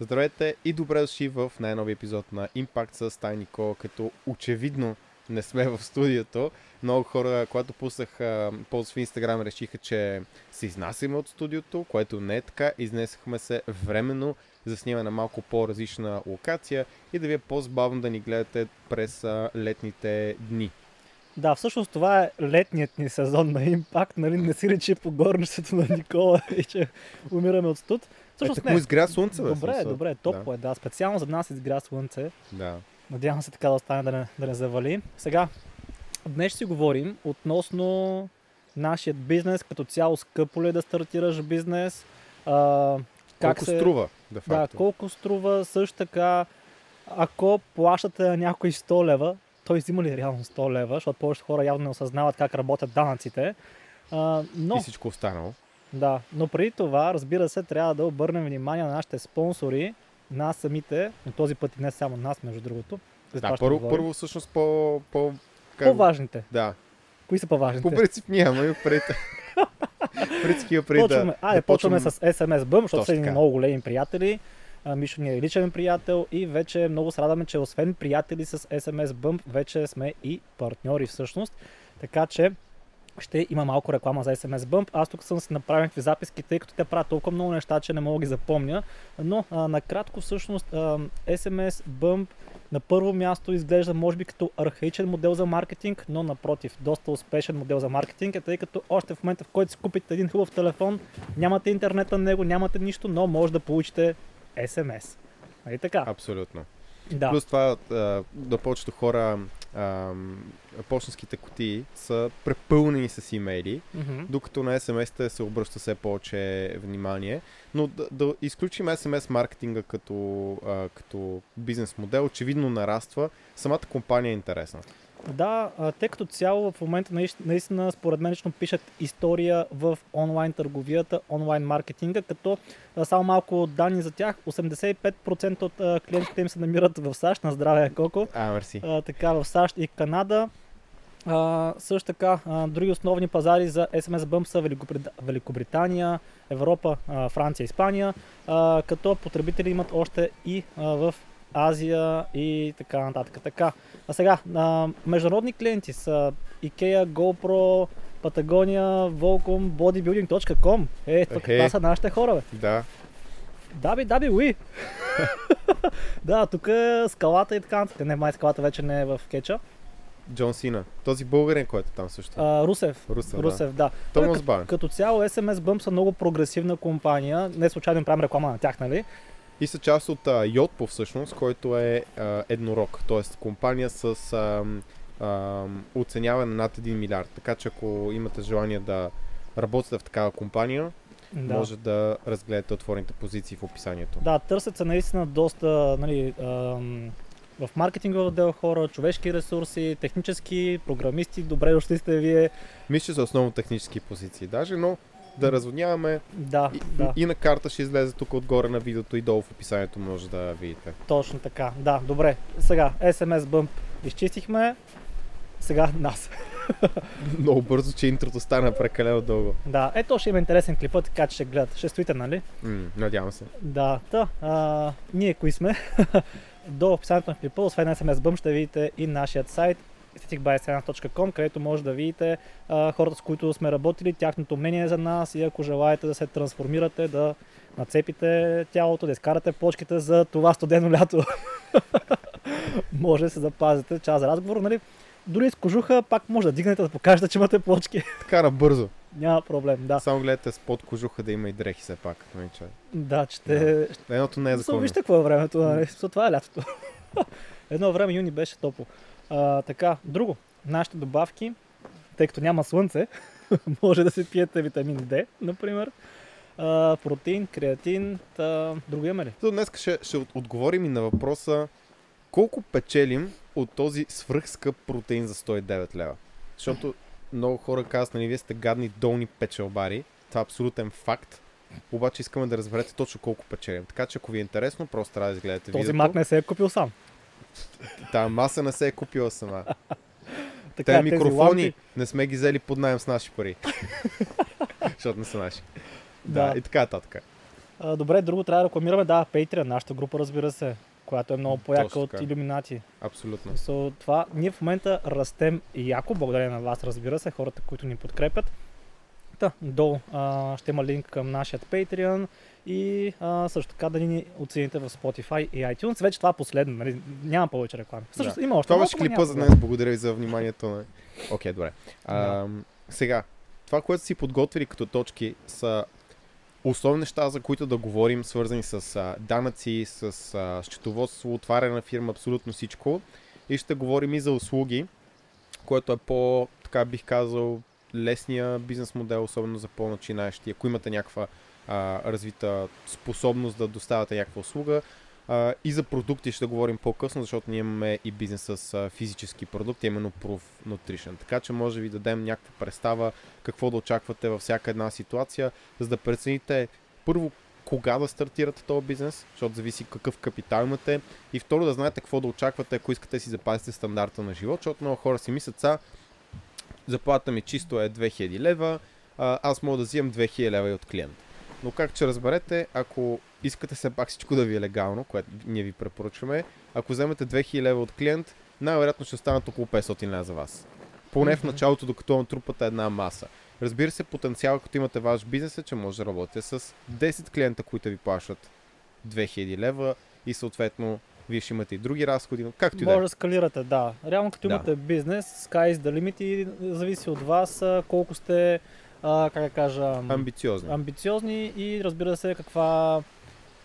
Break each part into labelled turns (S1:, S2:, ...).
S1: Здравейте и добре дошли в най-нови епизод на Impact с Тайнико, като очевидно не сме в студиото. Много хора, когато пуснах пост в Инстаграм, решиха, че се изнасяме от студиото, което не е така. Изнесахме се временно за снимане на малко по-различна локация и да ви е по-забавно да ни гледате през летните дни.
S2: Да, всъщност това е летният ни сезон на Impact, нали? Не си речи по горнището на Никола и че умираме от студ.
S1: Всъщност, е, не. му изгря слънце, бе,
S2: Добре, смисъл. добре, топло да. е, да. Специално за нас изгря слънце.
S1: Да.
S2: Надявам се така да остане да не, да не завали. Сега, днес ще си говорим относно нашият бизнес, като цяло скъпо ли е да стартираш бизнес, а,
S1: как колко се... струва,
S2: да Да, колко струва, също така, ако плащате на някой 100 лева, той взима ли реално 100 лева, защото повечето хора явно не осъзнават как работят данъците. А, но...
S1: И всичко останало.
S2: Да, но преди това, разбира се, трябва да обърнем внимание на нашите спонсори, нас самите, но този път и не само нас, между другото.
S1: Да, първо, първо всъщност по... по
S2: как... По-важните.
S1: Да.
S2: Кои са по-важните?
S1: По принцип няма, пред... Принципи преди
S2: почваме,
S1: да...
S2: Айде, да почваме с SMS Bum, защото са много големи приятели. Мишо ни е личен приятел и вече много се радваме, че освен приятели с SMS Bump, вече сме и партньори всъщност. Така че ще има малко реклама за SMS Bump. Аз тук съм си направил някакви записки, тъй като те правят толкова много неща, че не мога ги запомня. Но а, накратко всъщност а, SMS Bump на първо място изглежда може би като архаичен модел за маркетинг, но напротив, доста успешен модел за маркетинг, е, тъй като още в момента в който си купите един хубав телефон, нямате интернет на него, нямате нищо, но може да получите SMS. Нали така?
S1: Абсолютно. Да. Плюс това, да повечето хора почтенските кутии са препълнени с имейли, mm-hmm. докато на SMS-те се обръща все повече внимание. Но да, да изключим SMS маркетинга като, а, като бизнес модел, очевидно нараства. Самата компания е интересна.
S2: Да, те като цяло в момента наистина според мен лично пишат история в онлайн търговията, онлайн маркетинга, като само малко данни за тях. 85% от клиентите им се намират в САЩ, на здраве Коко.
S1: А, мерси.
S2: така, в САЩ и Канада. А, също така, а, други основни пазари за SMS Bump са Великобрит... Великобритания, Европа, а, Франция, Испания, а, като потребители имат още и а, в Азия и така нататък. Така. А сега, а, международни клиенти са IKEA, GoPro, Patagonia, Volcom, bodybuilding.com. Е, тук okay. това са нашите хора, бе.
S1: Да.
S2: Даби, даби, уи. да, тук е скалата и така нататък. Не, май скалата вече не е в кеча.
S1: Джон Сина. Този българин, който е там също.
S2: А, Русев.
S1: Русев,
S2: Русев да.
S1: да. Той,
S2: като цяло SMS Bump са много прогресивна компания. Не случайно правим реклама на тях, нали?
S1: И са част от Йотпо всъщност, който е а, еднорог, т.е. компания с а, а, оценяване над 1 милиард. Така че ако имате желание да работите в такава компания, да. може да разгледате отворените позиции в описанието.
S2: Да, търсят се наистина доста нали, в маркетинга отдел хора, човешки ресурси, технически, програмисти, добре дошли сте вие.
S1: Мисля, че основно технически позиции даже, но да разводняваме.
S2: Да,
S1: и,
S2: да.
S1: И на карта ще излезе тук отгоре на видеото и долу в описанието може да видите.
S2: Точно така. Да, добре. Сега, SMS Bump изчистихме. Сега нас.
S1: Много бързо, че интрото стана прекалено дълго.
S2: Да, ето ще има интересен клип, така че ще гледат. Ще стоите, нали?
S1: Mm, надявам се.
S2: Да, та, а, ние кои сме? До описанието на клипа, освен SMS Bump, ще видите и нашият сайт aestheticbyScience.com, където може да видите а, хората, с които сме работили, тяхното мнение за нас и ако желаете да се трансформирате, да нацепите тялото, да изкарате почките за това студено лято. може да се запазите час за разговор, нали? Дори с кожуха пак може да дигнете да покажете, че имате почки.
S1: Така набързо.
S2: Няма проблем, да.
S1: Само гледате с под кожуха да има и дрехи все пак. Нали, че...
S2: Да, че те...
S1: Да. Едното не е законно.
S2: Вижте какво е времето, нали? Това е лятото. Едно време юни беше топло. А, така, друго. Нашите добавки, тъй като няма слънце, може да се пиете витамин D, например. А, протеин, креатин, та, друго има ли?
S1: Днес ще, ще отговорим и на въпроса колко печелим от този свръхскъп протеин за 109 лева. Защото много хора казват, нали, вие сте гадни долни печелбари. Това е абсолютен факт. Обаче искаме да разберете точно колко печелим. Така че ако ви е интересно, просто трябва да изгледате
S2: Този видеото. мак не се е купил сам.
S1: Та маса не се е купила сама. така, Те микрофони лампи... не сме ги взели под найем с наши пари. Защото не са наши. Да, да и така.
S2: А, добре, друго трябва да рекламираме. Да, Patreon, нашата група, разбира се, която е много по-яка от иллюминати.
S1: Абсолютно.
S2: So, това, ние в момента растем яко, благодарение на вас, разбира се, хората, които ни подкрепят. Та, долу а, ще има линк към нашия Patreon и а, също така да ни оцените в Spotify и iTunes. Вече това е последно, нали? няма повече реклами. Също
S1: да.
S2: има още.
S1: Това беше клипа за днес. Благодаря ви за вниманието. Окей, okay, добре. А, да. Сега, това, което си подготвили като точки са основни неща, за които да говорим, свързани с а, данъци, с а, счетоводство, отваряне на фирма, абсолютно всичко. И ще говорим и за услуги, което е по, така бих казал, лесния бизнес модел, особено за по-начинаещи. Ако имате някаква а, развита способност да доставяте някаква услуга, а, и за продукти ще говорим по-късно, защото ние имаме и бизнес с физически продукти, именно Proof Nutrition. Така че може ви дадем някаква представа какво да очаквате във всяка една ситуация, за да прецените първо кога да стартирате този бизнес, защото зависи какъв капитал имате и второ да знаете какво да очаквате, ако искате да си запазите стандарта на живот, защото много хора си мислят, са заплата ми чисто е 2000 лева, аз мога да взимам 2000 лева и от клиент. Но как ще разберете, ако искате все пак всичко да ви е легално, което ние ви препоръчваме, ако вземете 2000 лева от клиент, най-вероятно ще останат около 500 лева за вас. Поне в началото, докато натрупате една маса. Разбира се, потенциал, като имате ваш бизнес е, че може да работите с 10 клиента, които ви плащат 2000 лева и съответно вие ще имате и други разходи, но както и
S2: да
S1: е.
S2: Може да скалирате, да. Реално като да. имате бизнес, sky is the limit и зависи от вас колко сте, а, как да кажа...
S1: Амбициозни.
S2: Амбициозни и разбира се каква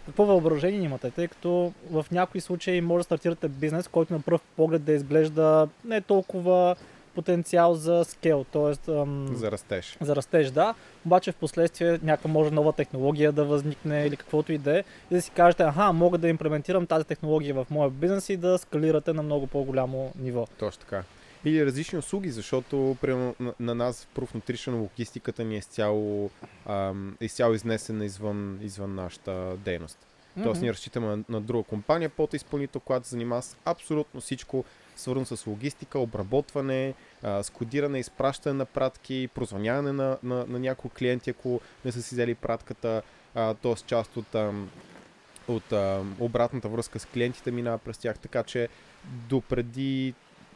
S2: какво въображение имате, тъй като в някои случаи може да стартирате бизнес, който на пръв поглед да изглежда не толкова потенциал за скел, т.е.
S1: за растеж.
S2: За растеж, да. Обаче в последствие някаква може нова технология да възникне или каквото и да е и да си кажете, аха, мога да имплементирам тази технология в моя бизнес и да скалирате на много по-голямо ниво.
S1: Точно така. Или различни услуги, защото примерно, на, на нас в Proof Nutrition логистиката ни е изцяло, ам, изцяло изнесена извън, извън нашата дейност. Mm-hmm. Тоест ние разчитаме на, на друга компания, подизпълнител, която се занимава с абсолютно всичко, свързано с логистика, обработване, а, с кодиране, изпращане на пратки, прозваняване на, на, на някои клиенти, ако не са си взели пратката, т.е. част от, а, от а, обратната връзка с клиентите минава през тях, така че допреди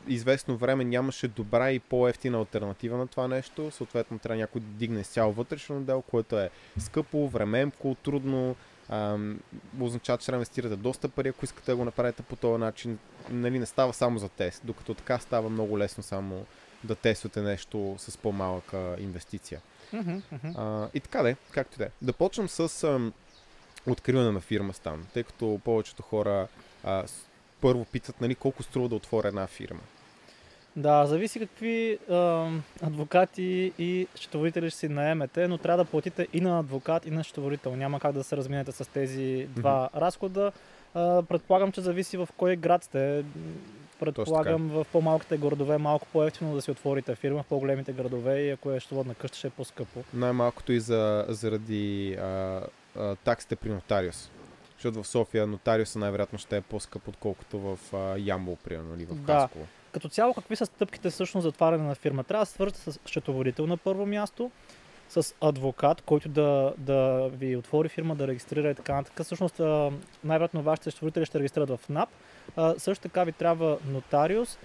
S1: известно време нямаше добра и по-ефтина альтернатива на това нещо. Съответно, трябва някой да дигне изцяло вътрешен отдел, което е скъпо, времемко, трудно. Ам, означава, че трябва да инвестирате доста пари, ако искате да го направите по този начин. Нали, не става само за тест, докато така става много лесно само да тествате нещо с по-малка инвестиция.
S2: Mm-hmm, mm-hmm.
S1: А, и така де, както и е. Да почнем с ам, откриване на фирма там, тъй като повечето хора а, първо питат нали, колко струва да отворя една фирма.
S2: Да, зависи какви а, адвокати и счетоводители ще си наемете, но трябва да платите и на адвокат, и на счетоводител. Няма как да се разминете с тези два mm-hmm. разхода. А, предполагам, че зависи в кой град сте. Предполагам в по-малките градове малко по-ефтино да си отворите фирма, в по-големите градове и ако е счетоводна къща ще е по-скъпо.
S1: Най-малкото и за, заради а, а, таксите при нотариус. Защото в София нотариуса най-вероятно ще е по-скъп, отколкото в а, Ямбол, примерно, или в да. Хасково.
S2: Като цяло, какви са стъпките всъщност за отваряне на фирма? Трябва да свържете с счетоводител на първо място, с адвокат, който да, да ви отвори фирма, да регистрира и така нататък. Всъщност, най-вероятно вашите счетоводители ще регистрират в НАП. Също така ви трябва нотариус.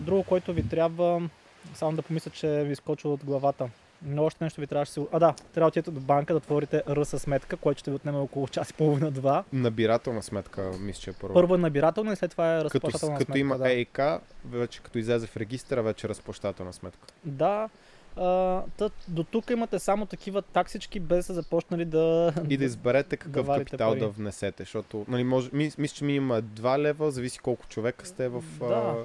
S2: Друго, което ви трябва, само да помисля, че ви изкочва от главата. Но още нещо ви трябваше А, да, трябва да отидете до банка да отворите ръса сметка, което ще ви отнеме около час и половина-два.
S1: Набирателна сметка, мисля, че е първо.
S2: Първо набирателна и след това е разплащателна
S1: като,
S2: сметка. Като
S1: има да. ЕИК, вече като излезе в регистъра, вече е разплащателна сметка.
S2: Да, а, тът, до тук имате само такива таксички, без да са започнали да.
S1: И да изберете какъв да капитал пари. да внесете, защото, нали, може, мисля, че ми има 2 лева, зависи колко човека сте в. Да. А,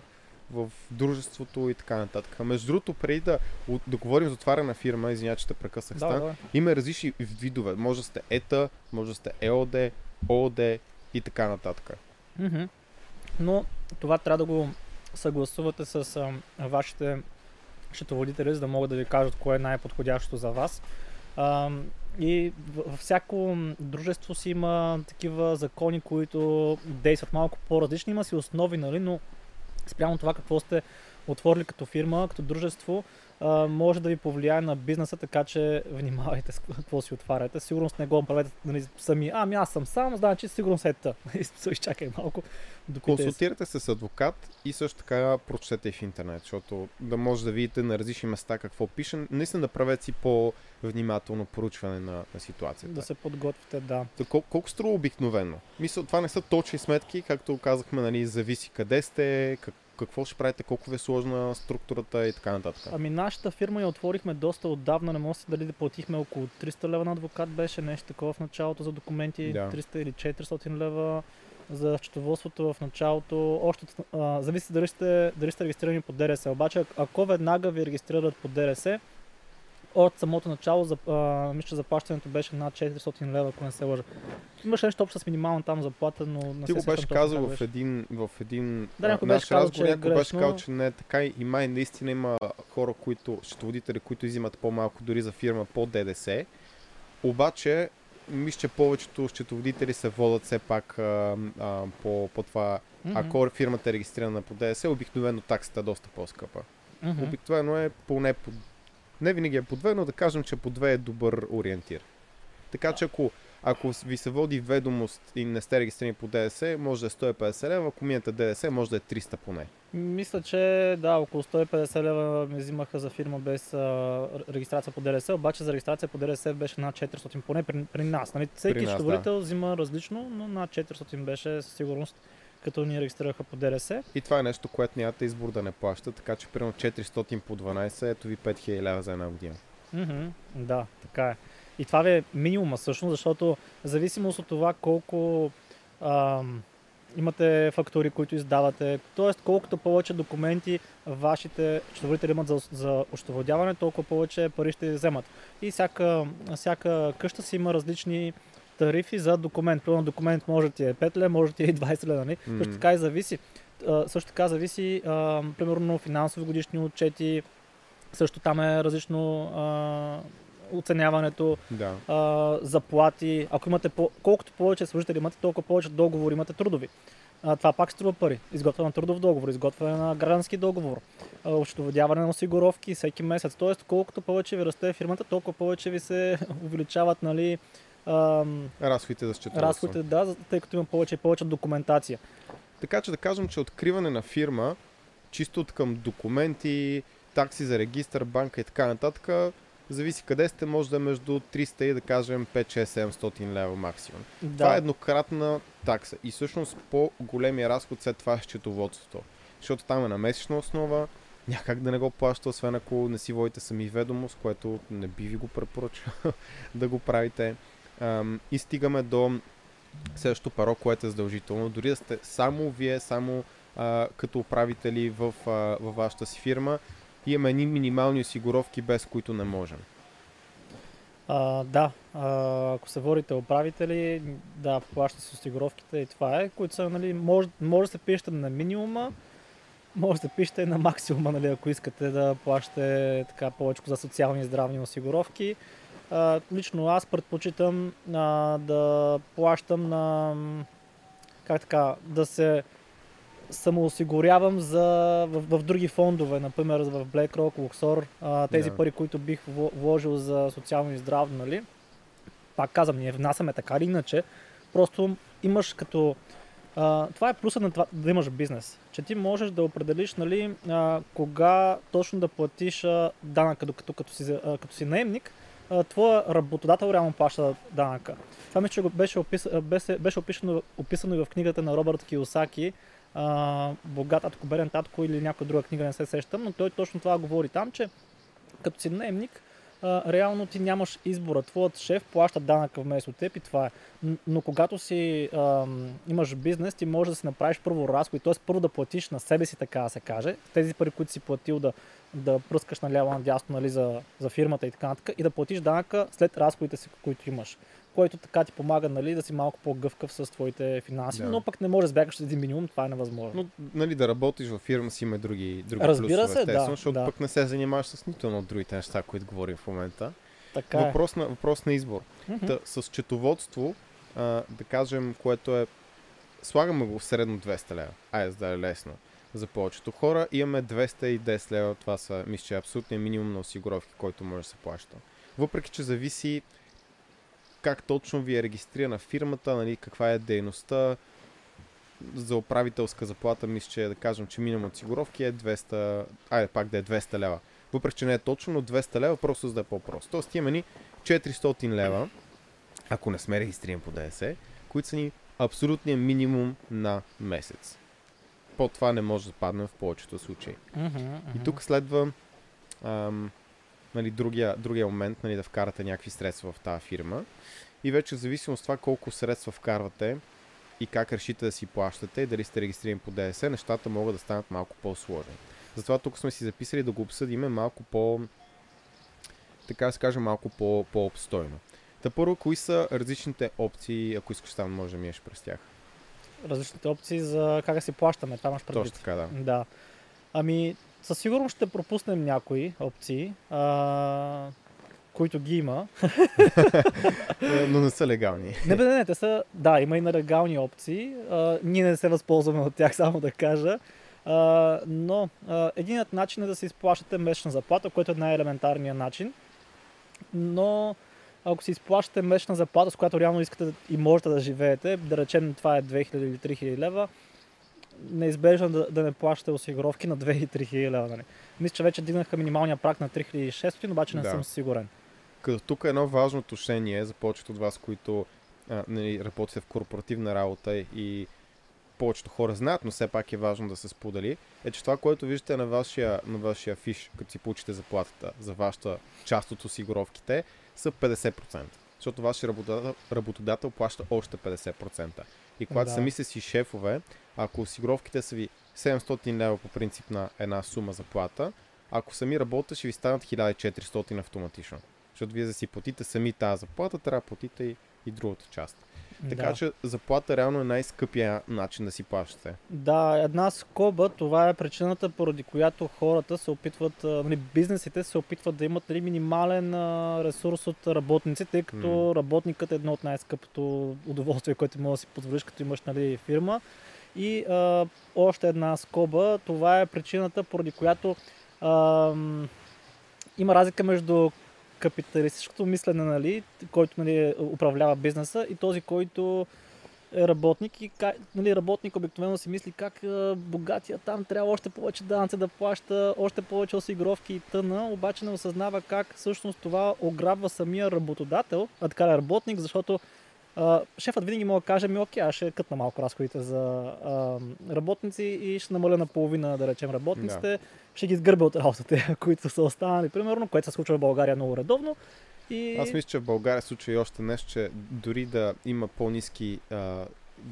S1: в дружеството и така нататък. Между другото, преди да, да говорим за отваряне на фирма, извиня, че те прекъснах да, да. има различни видове. Може да сте ЕТА, може да сте ЕОД, ООД и така нататък.
S2: Mm-hmm. Но това трябва да го съгласувате с а, вашите счетоводители, за да могат да ви кажат кое е най-подходящото за вас. А, и във всяко дружество си има такива закони, които действат малко по-различни. Има си основи, нали, но спрямо това какво сте отворили като фирма, като дружество, може да ви повлияе на бизнеса, така че внимавайте с какво си отваряте. Сигурно не го правете нали, сами. Ами аз съм сам, значи сигурно се та. Изчакай малко.
S1: Консултирате се с адвокат и също така прочетете в интернет, защото да може да видите на различни места какво пише. Наистина да правете си по-внимателно поручване на, на ситуацията.
S2: Да се подготвите, да.
S1: Кол- колко струва обикновено? Мисля, това не са точни сметки, както казахме, нали, зависи къде сте, как, какво ще правите, колко ви е сложна структурата и така нататък?
S2: Ами нашата фирма я отворихме доста отдавна, не мога дали да платихме около 300 лева на адвокат беше нещо такова в началото за документи, да. 300 или 400 лева за счетоводството в началото. Още а, зависи дали сте, дали сте регистрирани по ДРС. Обаче ако веднага ви регистрират по ДРС, от самото начало, за, а, мисля, заплащането беше над 400 лева, ако не се лъжа. Имаше нещо общо с минимална там заплата, но
S1: не Ти го беше казал в един, в един да, някой беше казал, разговор, някой беше казал, че не е така и май наистина има хора, които, счетоводители, които взимат по-малко дори за фирма по ДДС. Обаче, мисля, че повечето счетоводители се водят все пак а, а, по, по това. Mm-hmm. Ако фирмата е регистрирана по ДДС, обикновено таксата е доста по-скъпа. Mm-hmm. Обикновено е поне по не винаги е по две, но да кажем, че по две е добър ориентир. Така че ако, ако ви се води ведомост и не сте регистрирани по ДДС, може да е 150 лева, ако минете ДДС, може да е 300 поне.
S2: Мисля, че да, около 150 лева ми взимаха за фирма без а, регистрация по ДДС, обаче за регистрация по ДДС беше над 400 поне при, при нас. Нали? Всеки счетоводител да. взима различно, но над 400 беше със сигурност като ни регистрираха по ДРС.
S1: И това е нещо, което нямате избор да не плаща, така че примерно 400 по 12, ето ви 5000 лева за една година.
S2: Mm-hmm, да, така е. И това ви е минимума всъщност, защото зависимост от това колко ам, имате фактури, които издавате, т.е. колкото повече документи вашите счетоводители имат за, за ощоводяване, толкова повече пари ще вземат. И всяка, всяка къща си има различни тарифи за документ. Примерно документ може да ти е 5 лева, може да ти е 20 лева. Нали? Mm. Също така и зависи. А, също така зависи, а, примерно финансови годишни отчети, също там е различно а, оценяването, да. а, заплати. Ако имате по, колкото повече служители имате, толкова повече договори имате трудови. А, това пак струва пари. Изготвяне на трудов договор, изготвяне на граждански договор, общоводяване на осигуровки всеки месец. Тоест, колкото повече ви расте фирмата, толкова повече ви се увеличават нали,
S1: Ам, разходите за счетоводство.
S2: Разходите, да, тъй като има повече и повече документация.
S1: Така че да кажем, че откриване на фирма, чисто от към документи, такси за регистър, банка и така нататък, зависи къде сте, може да е между 300 и да кажем 5-6-700 лева максимум. Да. Това е еднократна такса и всъщност по-големия разход след това е счетоводството. Защото там е на месечна основа, някак да не го плаща, освен ако не си водите сами ведомост, което не би ви го препоръчал да го правите. Ам, и стигаме до следващото паро, което е задължително. Дори да сте само вие, само а, като управители в, а, във вашата си фирма, имаме едни минимални осигуровки, без които не можем.
S2: А, да, а, ако се водите управители, да, плащате с осигуровките и това е, които са, нали, може, може да се пишете на минимума, може да пишете на максимума, нали, ако искате да плащате така повече за социални и здравни осигуровки. А, лично аз предпочитам а, да плащам на как така, да се самоосигурявам за, в, в други фондове, например в BlackRock, Luxor, а, тези yeah. пари, които бих вложил за социално и здравно, нали? Пак казвам, ние внасяме така или иначе, просто имаш като... А, това е плюса на това да имаш бизнес, че ти можеш да определиш нали, а, кога точно да платиш а, данъка, докато като си, а, като си наемник, твоя работодател реално плаща данъка. Това мисля, че беше, опис... беше, беше описано, описано и в книгата на Робърт Киосаки, Богат татко, беден татко или някоя друга книга, не се сещам, но той точно това говори там, че като си наемник, реално ти нямаш избора. Твоят шеф плаща данъка вместо теб и това е. Но когато си а, имаш бизнес, ти можеш да си направиш първо разходи, т.е. първо да платиш на себе си, така да се каже, тези пари, които си платил да, да пръскаш наляво надясно нали, за, за фирмата и така нататък, и да платиш данъка след разходите си, които имаш който така ти помага нали, да си малко по-гъвкав с твоите финанси, да. но пък не можеш да бягаш един минимум, това е невъзможно.
S1: Но нали, да работиш във фирма си има други, други
S2: Разбира плюсове, се, да,
S1: защото
S2: да.
S1: пък не се занимаваш с нито едно от другите неща, които говорим в момента.
S2: Така е.
S1: въпрос, на, въпрос на избор. Mm-hmm. Та, с четоводство, а, да кажем, което е... Слагаме го средно 200 лева. Айде, да е лесно. за повечето хора. Имаме 210 лева, това са, мисля, че е абсолютният минимум на осигуровки, който може да се плаща. Въпреки, че зависи как точно ви е регистрирана фирмата, нали, каква е дейността. За управителска заплата мисля, че да кажем, че минимум осигуровки е 200, айде пак да е 200 лева. Въпреки, че не е точно, но 200 лева просто за да е по-просто. Тоест имаме ни 400 лева, ако не сме регистрирани по ДС, които са ни абсолютният минимум на месец. По това не може да паднем в повечето случаи.
S2: Uh-huh, uh-huh.
S1: И тук следва ам, нали, другия, другия момент нали, да вкарате някакви средства в тази фирма. И вече в зависимост от това колко средства вкарвате и как решите да си плащате и дали сте регистрирани по ДС, нещата могат да станат малко по-сложни. Затова тук сме си записали да го обсъдиме малко по... така да се каже, малко по, по-обстойно. Та първо, кои са различните опции, ако искаш там може да миеш през тях?
S2: Различните опции за как да си плащаме, това имаш предвид.
S1: Точно така, да.
S2: Да. Ами, със сигурност ще пропуснем някои опции, а, които ги има.
S1: Но не са легални.
S2: Не, не, не, те са, да, има и на легални опции. А, ние не се възползваме от тях, само да кажа. А, но а, единият начин е да се изплащате месечна заплата, което е най-елементарният начин. Но ако си изплащате месечна заплата, с която реално искате и можете да живеете, да речем това е 2000 или 3000 лева, неизбежно да, да не плащате осигуровки на 2000-3000 лева. Нали. Мисля, че вече дигнаха минималния прак на 3600, обаче не да. съм сигурен.
S1: Като тук е едно важно уточнение за повечето от вас, които а, нали, работите в корпоративна работа и повечето хора знаят, но все пак е важно да се сподели, е, че това, което виждате на вашия, на вашия фиш, като си получите заплатата за вашата част от осигуровките, са 50%. Защото вашия работодател, работодател плаща още 50%. И когато да. сами сте си шефове, ако осигуровките са ви 700 лева по принцип на една сума заплата, ако сами работите, ще ви станат 1400 автоматично. Защото вие да си платите сами тази заплата, трябва да платите и, и другата част. Така да. че заплата реално е най-скъпия начин да си плащате.
S2: Да, една скоба, това е причината, поради която хората се опитват, нали, бизнесите се опитват да имат нали, минимален ресурс от работници, тъй като mm. работникът е едно от най-скъпото удоволствие, което може да си позволиш, като имаш нали, фирма. И а, още една скоба, това е причината, поради която а, има разлика между капиталистическото мислене, нали, който нали, управлява бизнеса и този, който е работник и нали, работник обикновено си мисли как а, богатия там трябва още повече данъци да плаща, още повече осигуровки и тъна, обаче не осъзнава как всъщност това ограбва самия работодател, а така е работник, защото Шефът винаги мога да каже, ми окей, аз ще кътна малко разходите за uh, работници и ще намаля наполовина, да речем, работниците. Да. Ще ги изгърбя от работата, които са останали, примерно, което се случва в България много редовно.
S1: И... Аз мисля, че в България случва и още нещо, че дори да има по-низки uh,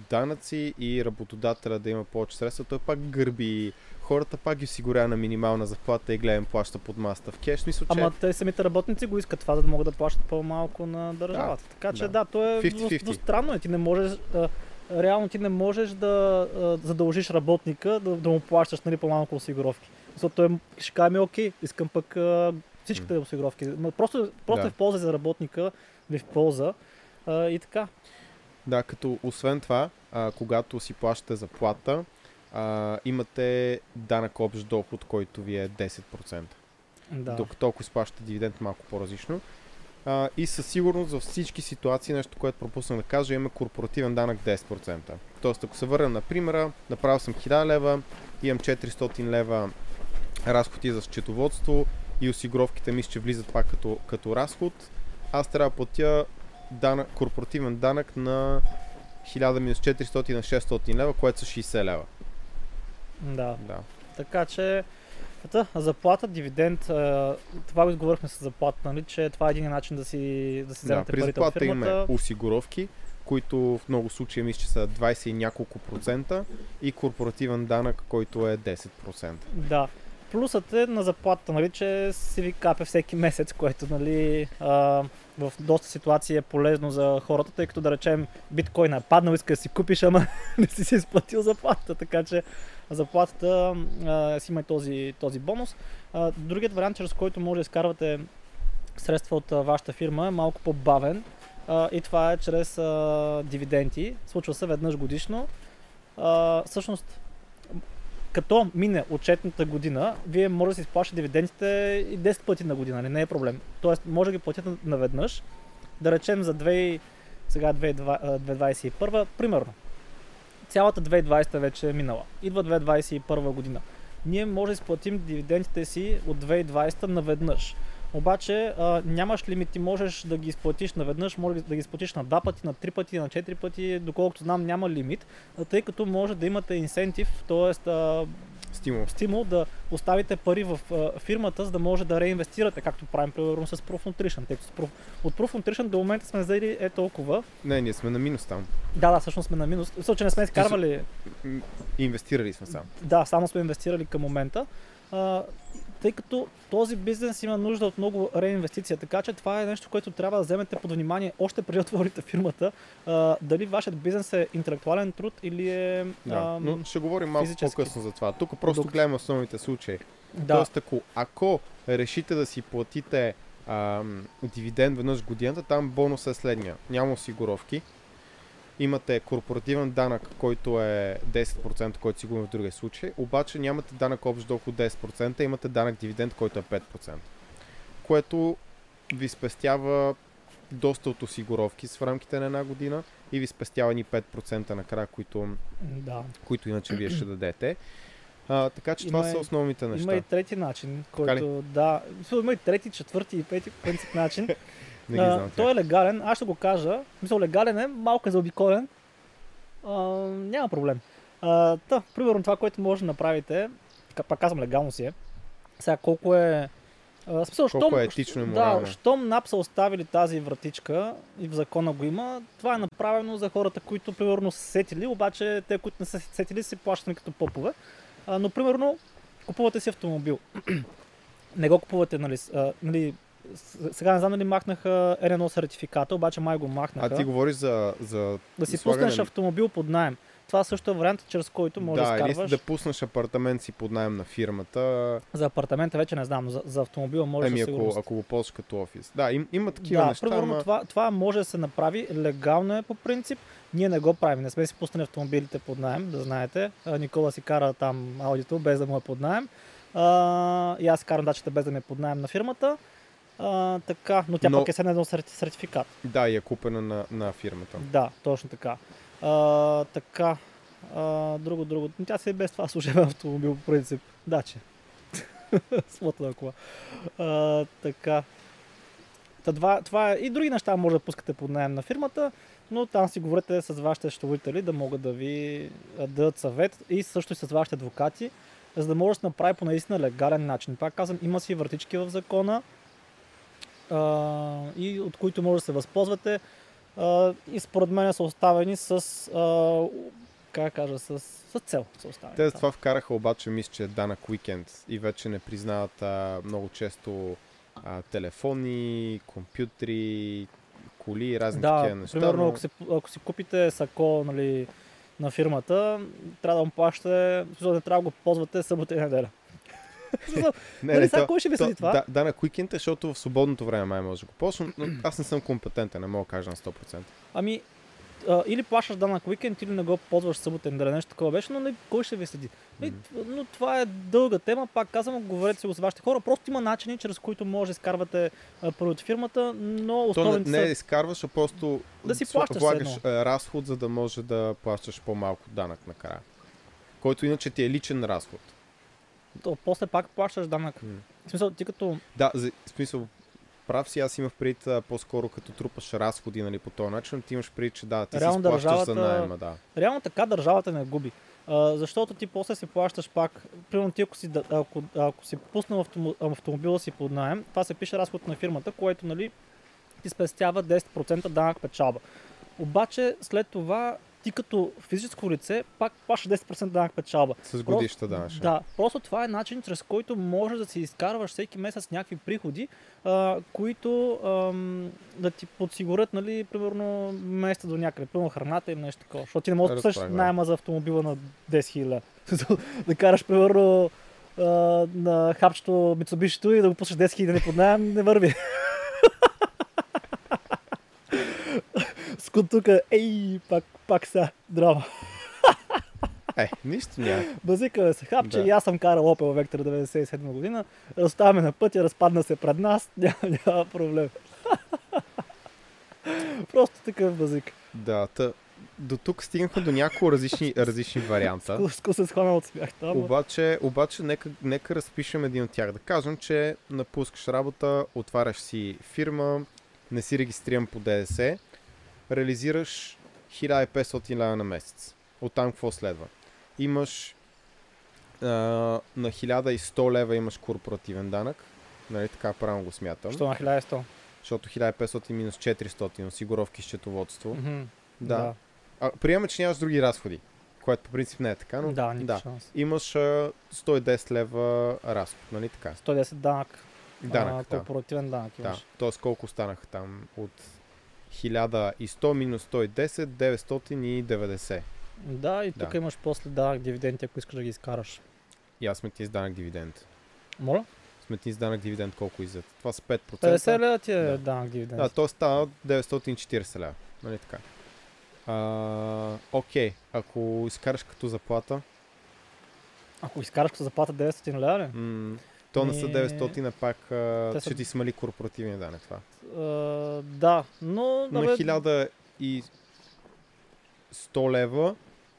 S1: данъци и работодателя да има повече средства, той пак гърби хората пак ги осигурява на минимална заплата и гледам плаща под маста в кеш. Мисля,
S2: че... Ама те самите работници го искат това, за да могат да плащат по-малко на държавата. Да, така че да, да то е 50-50. странно. Е. Ти не можеш, а, реално ти не можеш да а, задължиш работника да, да му плащаш нали, по-малко осигуровки. Защото той ще каже ми, окей, искам пък а, всичките mm. осигуровки. Просто, просто да. е в полза за работника или в полза а, и така.
S1: Да, като освен това, а, когато си плащате заплата, а, имате данък общ доход, който ви е 10%. Да. Докато ако изплащате дивиденд малко по-различно. А, и със сигурност за всички ситуации, нещо, което пропуснах да кажа, имаме корпоративен данък 10%. Тоест, ако се върнем на примера, направил съм 1000 лева, имам 400 лева разходи за счетоводство и осигуровките ми ще влизат пак като, като разход, аз трябва да платя данък, корпоративен данък на 1000 минус 400 на 600 лева, което са 60 лева.
S2: Да. да. Така че Ата, заплата, дивиденд, това го изговорихме с заплата, нали, че това е един начин да си, да си вземете да, при парите от фирмата.
S1: имаме осигуровки, които в много случаи мисля, че са 20 и няколко процента и корпоративен данък, който е 10%.
S2: Да. Плюсът е на заплата, нали, че си ви капе всеки месец, което нали, а, в доста ситуации е полезно за хората, тъй като да речем биткоин е паднал, иска да си купиш, ама не си си изплатил заплата, така че заплатата а, си има и този, този бонус. А, другият вариант, чрез който може да изкарвате средства от а, вашата фирма е малко по-бавен а, и това е чрез а, дивиденти. Случва се веднъж годишно. А, всъщност като мине отчетната година, вие може да си изплащате дивидендите и 10 пъти на година, не, не е проблем. Тоест, може да ги платите наведнъж, да речем за 2, сега 2021, примерно. Цялата 2020 вече е минала. Идва 2021 година. Ние може да изплатим дивидендите си от 2020 наведнъж. Обаче а, нямаш лимити, можеш да ги изплатиш наведнъж, може да ги изплатиш на два пъти, на три пъти, на четири пъти, доколкото знам няма лимит, тъй като може да имате инсентив, т.е.
S1: стимул.
S2: стимул да оставите пари в фирмата, за да може да реинвестирате, както правим примерно с Proof Nutrition. Тъй като от Proof Nutrition до момента сме взели е толкова.
S1: Не, ние сме на минус там.
S2: Да, да, всъщност сме на минус. В че не сме изкарвали.
S1: Инвестирали сме само.
S2: Да, само сме инвестирали към момента. Тъй като този бизнес има нужда от много реинвестиция. Така че това е нещо, което трябва да вземете под внимание още преди отворите фирмата. А, дали вашият бизнес е интелектуален труд или е.
S1: Да, а, но ще говорим малко физически. по-късно за това. Тук просто Продукт. гледаме основните случаи. Да. Тоест, ако, ако решите да си платите а, дивиденд веднъж годината, там бонус е следния. Няма осигуровки, имате корпоративен данък, който е 10%, който си в другия случай, обаче нямате данък общ доход 10%, имате данък дивиденд, който е 5%. Което ви спестява доста от осигуровки в рамките на една година и ви спестява ни 5% накрая, които,
S2: да.
S1: които иначе вие ще дадете. А, така че има това са основните неща.
S2: Има и трети начин, който да. Има и трети, четвърти и пети принцип начин.
S1: Не ги знам.
S2: той е легален, аз ще го кажа. Мисля, легален е, малко е заобиколен. А, няма проблем. А, та, примерно това, което може да направите, пак казвам легално си е, сега колко е
S1: а, смисъл, колко щом, е етично и морално.
S2: Да, щом НАП са оставили тази вратичка и в закона го има, това е направено за хората, които примерно са сетили, обаче те, които не са сетили, си плащани като попове. А, но примерно купувате си автомобил. не го купувате, нали, а, нали сега не знам дали махнаха R1 сертификата, обаче май го махнаха.
S1: А ти говориш за... за
S2: да си слагане... пуснеш автомобил под найем. Това също е вариант, чрез който можеш да, да изкарваш...
S1: Да, пуснеш апартамент си под найем на фирмата.
S2: За апартамента вече не знам, за, за автомобила може
S1: Еми,
S2: да
S1: ако, ако го ползваш като офис. Да, им, има такива
S2: да,
S1: неща,
S2: примерно, ама... това, това може да се направи, легално е по принцип. Ние не го правим, не сме си пуснали автомобилите под найем, да знаете. Никола си кара там аудито без да му е под найем. А, и аз карам дачата без да ме под найем на фирмата. А, така, но тя но... пък е с едно сертификат.
S1: Да, и е купена на, на фирмата.
S2: Да, точно така. А, така, а, друго, друго. Тя се и без това служебен автомобил по принцип. Да, че. Смотана кола. А, така. Та, това, това е. И други неща може да пускате под найем на фирмата, но там си говорите с вашите счетоводители да могат да ви дадат съвет и също и с вашите адвокати, за да може да се направи по наистина легален начин. Пак казвам, има си вратички в закона, а, и от които може да се възползвате. А, и според мен са оставени с, а, как кажа, с, с цел са оставени.
S1: Те това вкараха обаче, мисля, че е данък уикенд и вече не признават а, много често а, телефони, компютри, коли и разни
S2: да,
S1: такива неща.
S2: Примерно, но... ако, си, ако си купите сако нали, на фирмата, трябва да му плащате, не трябва да го ползвате събота и неделя не, нали, сега кой ще ви следи това?
S1: Да, да, на уикенд, защото в свободното време май може да го ползвам, но аз не съм компетентен, не мога да кажа на 100%.
S2: Ами, а, или плащаш данък уикенд, или не го ползваш събота неделя, нещо такова беше, но не, нали, кой ще ви следи? Mm-hmm. Но това е дълга тема, пак казвам, говорете си с вашите хора. Просто има начини, чрез които може да изкарвате пари от фирмата, но
S1: основните не, не са... изкарваш, а просто
S2: да си плащаш
S1: влагаш разход, за да може да плащаш по-малко данък накрая. Който иначе ти е личен разход
S2: то после пак плащаш данък. Mm. В смисъл, ти като...
S1: Да, за, в смисъл, прав си, аз имах пред по-скоро като трупаш разходи нали, по този начин, ти имаш пред, че да, ти реално си държавата, за найема, да.
S2: Реално така държавата не губи. А, защото ти после си плащаш пак, примерно ти ако си, ако, ако си пуснал автомобила си под найем, това се пише разход на фирмата, което нали, ти спестява 10% данък печалба. Обаче след това ти като физическо лице пак плащаш 10% данък печалба.
S1: С годища да.
S2: Да, просто това е начин, чрез който можеш да си изкарваш всеки месец някакви приходи, а, които ам, да ти подсигурят, нали, примерно, месеца до някъде, примерно храната или нещо такова. Защото ти не можеш да пуснеш найема за автомобила на 10 000. да караш, примерно, а, на хапчето Mitsubishi и да го пуснеш 10 000 под найем, не върви. Скот тук, ей, пак, пак са, драма.
S1: Е, нищо няма.
S2: Базика се хапче
S1: Да.
S2: и аз съм карал Opel Vectra 97 година. Оставаме на пътя, разпадна се пред нас, няма, няма проблем. Просто такъв базик.
S1: Да, та, до тук стигнахме до няколко различни, различни варианта.
S2: Ску се схвана от смях там.
S1: Обаче, обаче нека, нека разпишем един от тях. Да кажем, че напускаш работа, отваряш си фирма, не си регистриран по ДДС, реализираш 1500 лева на месец. Оттам какво следва? Имаш а, на 1100 лева имаш корпоративен данък. Нали така правилно го смятам.
S2: Що на 1100?
S1: Защото 1500 минус 400 осигуровки счетоводство.
S2: Мгм.
S1: Да. А, приема, че нямаш други разходи, което по принцип не е така, но
S2: Да,
S1: да.
S2: шанс.
S1: имаш а, 110 лева разход, нали така?
S2: 110 данък.
S1: Данък,
S2: а,
S1: да.
S2: корпоративен данък
S1: да.
S2: имаш.
S1: Тоест колко станаха там от 1100 минус 110, 990.
S2: Да, и
S1: Да.
S2: тук имаш после данък дивиденти, ако искаш да ги изкараш.
S1: И аз сме ти с данък дивиденд.
S2: Моля?
S1: Сме ти с данък дивиденд колко иззад? Това са 5%.
S2: 50 лева ти е
S1: Да.
S2: данък дивиденти.
S1: Да, то става 940 лева. Нали така? А, окей, ако изкараш като заплата,
S2: Ако изкараш като заплата 900 лева ли?
S1: м- то не са
S2: Ми-
S1: 900, а пак
S2: са-
S1: ще ти смали корпоративния данък това.
S2: А, да, но...
S1: На
S2: абе,
S1: 1100 лева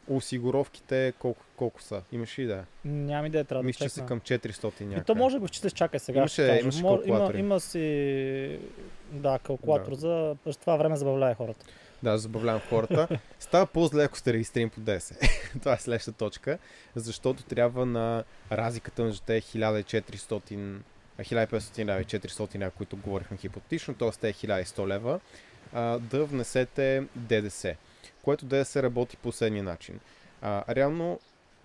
S1: осигуровките колко, колко са? Имаш ли идея?
S2: Няма идея, трябва да
S1: Мисля, че са към 400
S2: И
S1: някъде.
S2: то може да го считаш, чакай сега.
S1: Имаше-
S2: ще
S1: имаше
S2: Мор- има, има си... Да, калкулатор
S1: Да.
S2: за... През това време забавляе хората.
S1: Да, забавлявам хората. Става по-зле, ако сте регистрирани по 10. Това е следващата точка, защото трябва на разликата между те 1400 а, 1500 лева и 400 лева, които говорихме хипотетично, т.е. те 1100 лева, а, да внесете ДДС, което ДДС работи по следния начин. А, реално,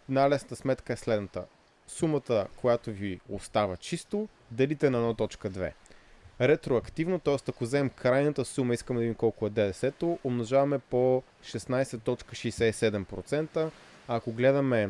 S1: най-лесната сметка е следната. Сумата, която ви остава чисто, делите на 1.2. Ретроактивно, т.е. ако вземем крайната сума, искаме да видим колко е ДДС-то, умножаваме по 16.67%. А ако гледаме,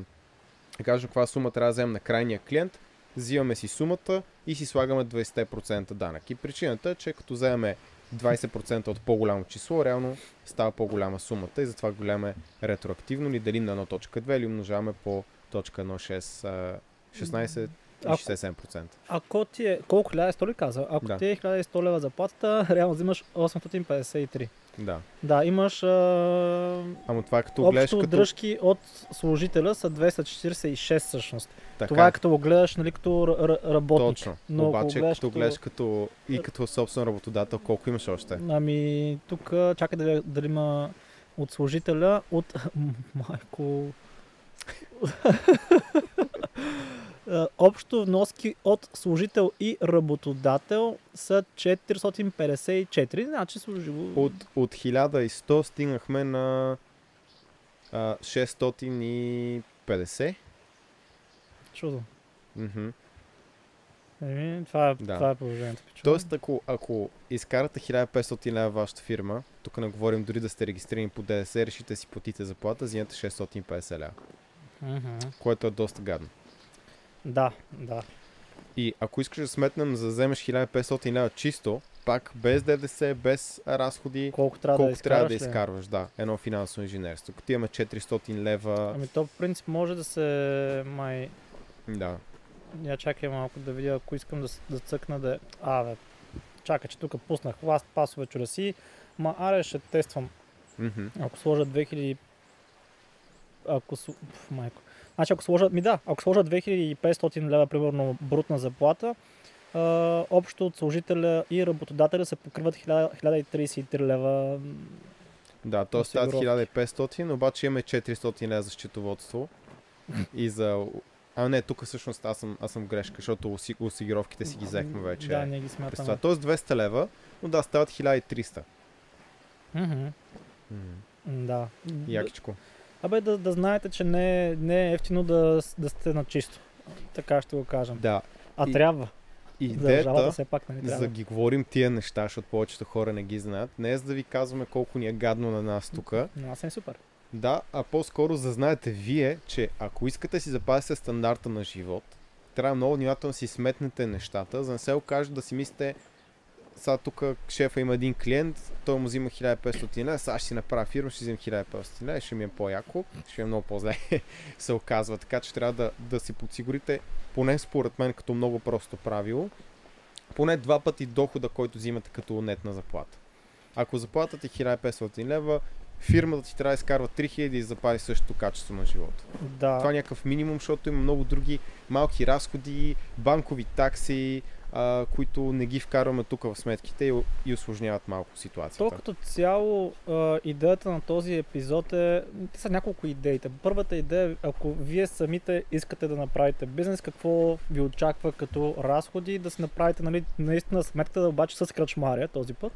S1: да кажем каква сума трябва да вземем на крайния клиент, взимаме си сумата и си слагаме 20% данък. И причината е, че като вземем 20% от по-голямо число, реално става по-голяма сумата и затова го гледаме ретроактивно или делим на 1.2 или умножаваме по точка 1.6 а, 16 и
S2: Ако-
S1: 67%.
S2: Ако ти е... Колко 1100 ли каза? Ако
S1: Да.
S2: ти е 1100 лева заплатата, реално взимаш 853.
S1: Да.
S2: Да, имаш... А...
S1: Ама това е като гледаш
S2: Общо
S1: като...
S2: дръжки от служителя са 246 всъщност.
S1: Така,
S2: Това е като го гледаш нали, като р- работник.
S1: Точно.
S2: Но
S1: Обаче,
S2: гледаш
S1: като
S2: като-
S1: гледаш като... и като собствен работодател, колко имаш още?
S2: Ами, тук чакай да дали има от служителя, от... Майко... А, Общо вноски от служител и работодател са 454, значи служило...
S1: От, от 1100 стигнахме на а, 650.
S2: Чудо.
S1: Мгм.
S2: Еми, това, е,
S1: Да.
S2: това е положението. пичове.
S1: Тоест, ако, ако изкарате 1500 лева вашата фирма, тук не говорим дори да сте регистрирани по ДДС, решите си платите заплата, взимате 650 лева,
S2: Мгм.
S1: което е доста гадно.
S2: Да, да.
S1: И ако искаш да сметнем за да вземеш 1500 лева чисто, пак без ДДС, без разходи,
S2: Колко трябва
S1: колко
S2: да
S1: трябва да
S2: изкараш
S1: изкарваш, да, едно финансово инженерство. Като имаме 400 лева,
S2: Ами то по принцип може да се май...
S1: да,
S2: Я чакай малко да видя, ако искам да, да цъкна да... А, бе. Чакай, че тук пуснах ласт пасове чураси. Ма, аре, ще тествам.
S1: мгм,
S2: Ако сложа 2000... Ако... Пф, майко. Значи ако сложа... Ми да, ако сложа 2500 лева, примерно, брутна заплата, а, общо от служителя и работодателя се покриват 1000 1033 лева.
S1: да, то стават
S2: Осигуровки.
S1: 1500, обаче имаме 400 лева за счетоводство и за... А не, тук всъщност аз съм, аз съм грешка, защото оси- осигуровките си ги взехме вече.
S2: Да, ние ги смятаме.
S1: това. Тоест 200 лева, но да, стават 1300.
S2: Мгм.
S1: М,
S2: М, Да.
S1: Якичко.
S2: Абе да, да знаете, че не, не е ефтино да, да сте на чисто. Така ще го кажем.
S1: Да,
S2: А
S1: и-
S2: трябва.
S1: Идеята,
S2: все пак нали
S1: за
S2: трябва.
S1: да ги говорим тия неща, защото повечето хора не ги знаят, не е за да ви казваме колко ни е гадно на нас тук,
S2: Но аз съм супер.
S1: Да, а по-скоро за да знаете вие, че ако искате си запазите стандарта на живот, трябва много внимателно да си сметнете нещата, за да не се окаже да си мислите сега тук шефа има един клиент, той му взима 1500 лева, сега ще си направя фирма, ще взимам 1500 лева, ще ми е по-яко, ще ми е много по-зле, се оказва. Така че трябва да, да си подсигурите, поне според мен, като много просто правило, поне два пъти дохода, който взимате като нетна заплата. Ако заплатата е 1500 лева, фирмата ти трябва да изкарва 3000 и запази същото качество на живота.
S2: Да.
S1: Това е някакъв минимум, защото има много други малки разходи, банкови такси, а, които не ги вкарваме тук в сметките и, и осложняват малко ситуацията.
S2: То като цяло а, идеята на този епизод е, те са няколко идеите. Първата идея е, ако вие самите искате да направите бизнес, какво ви очаква като разходи, да си направите нали, наистина сметката, обаче с кръчмаря този път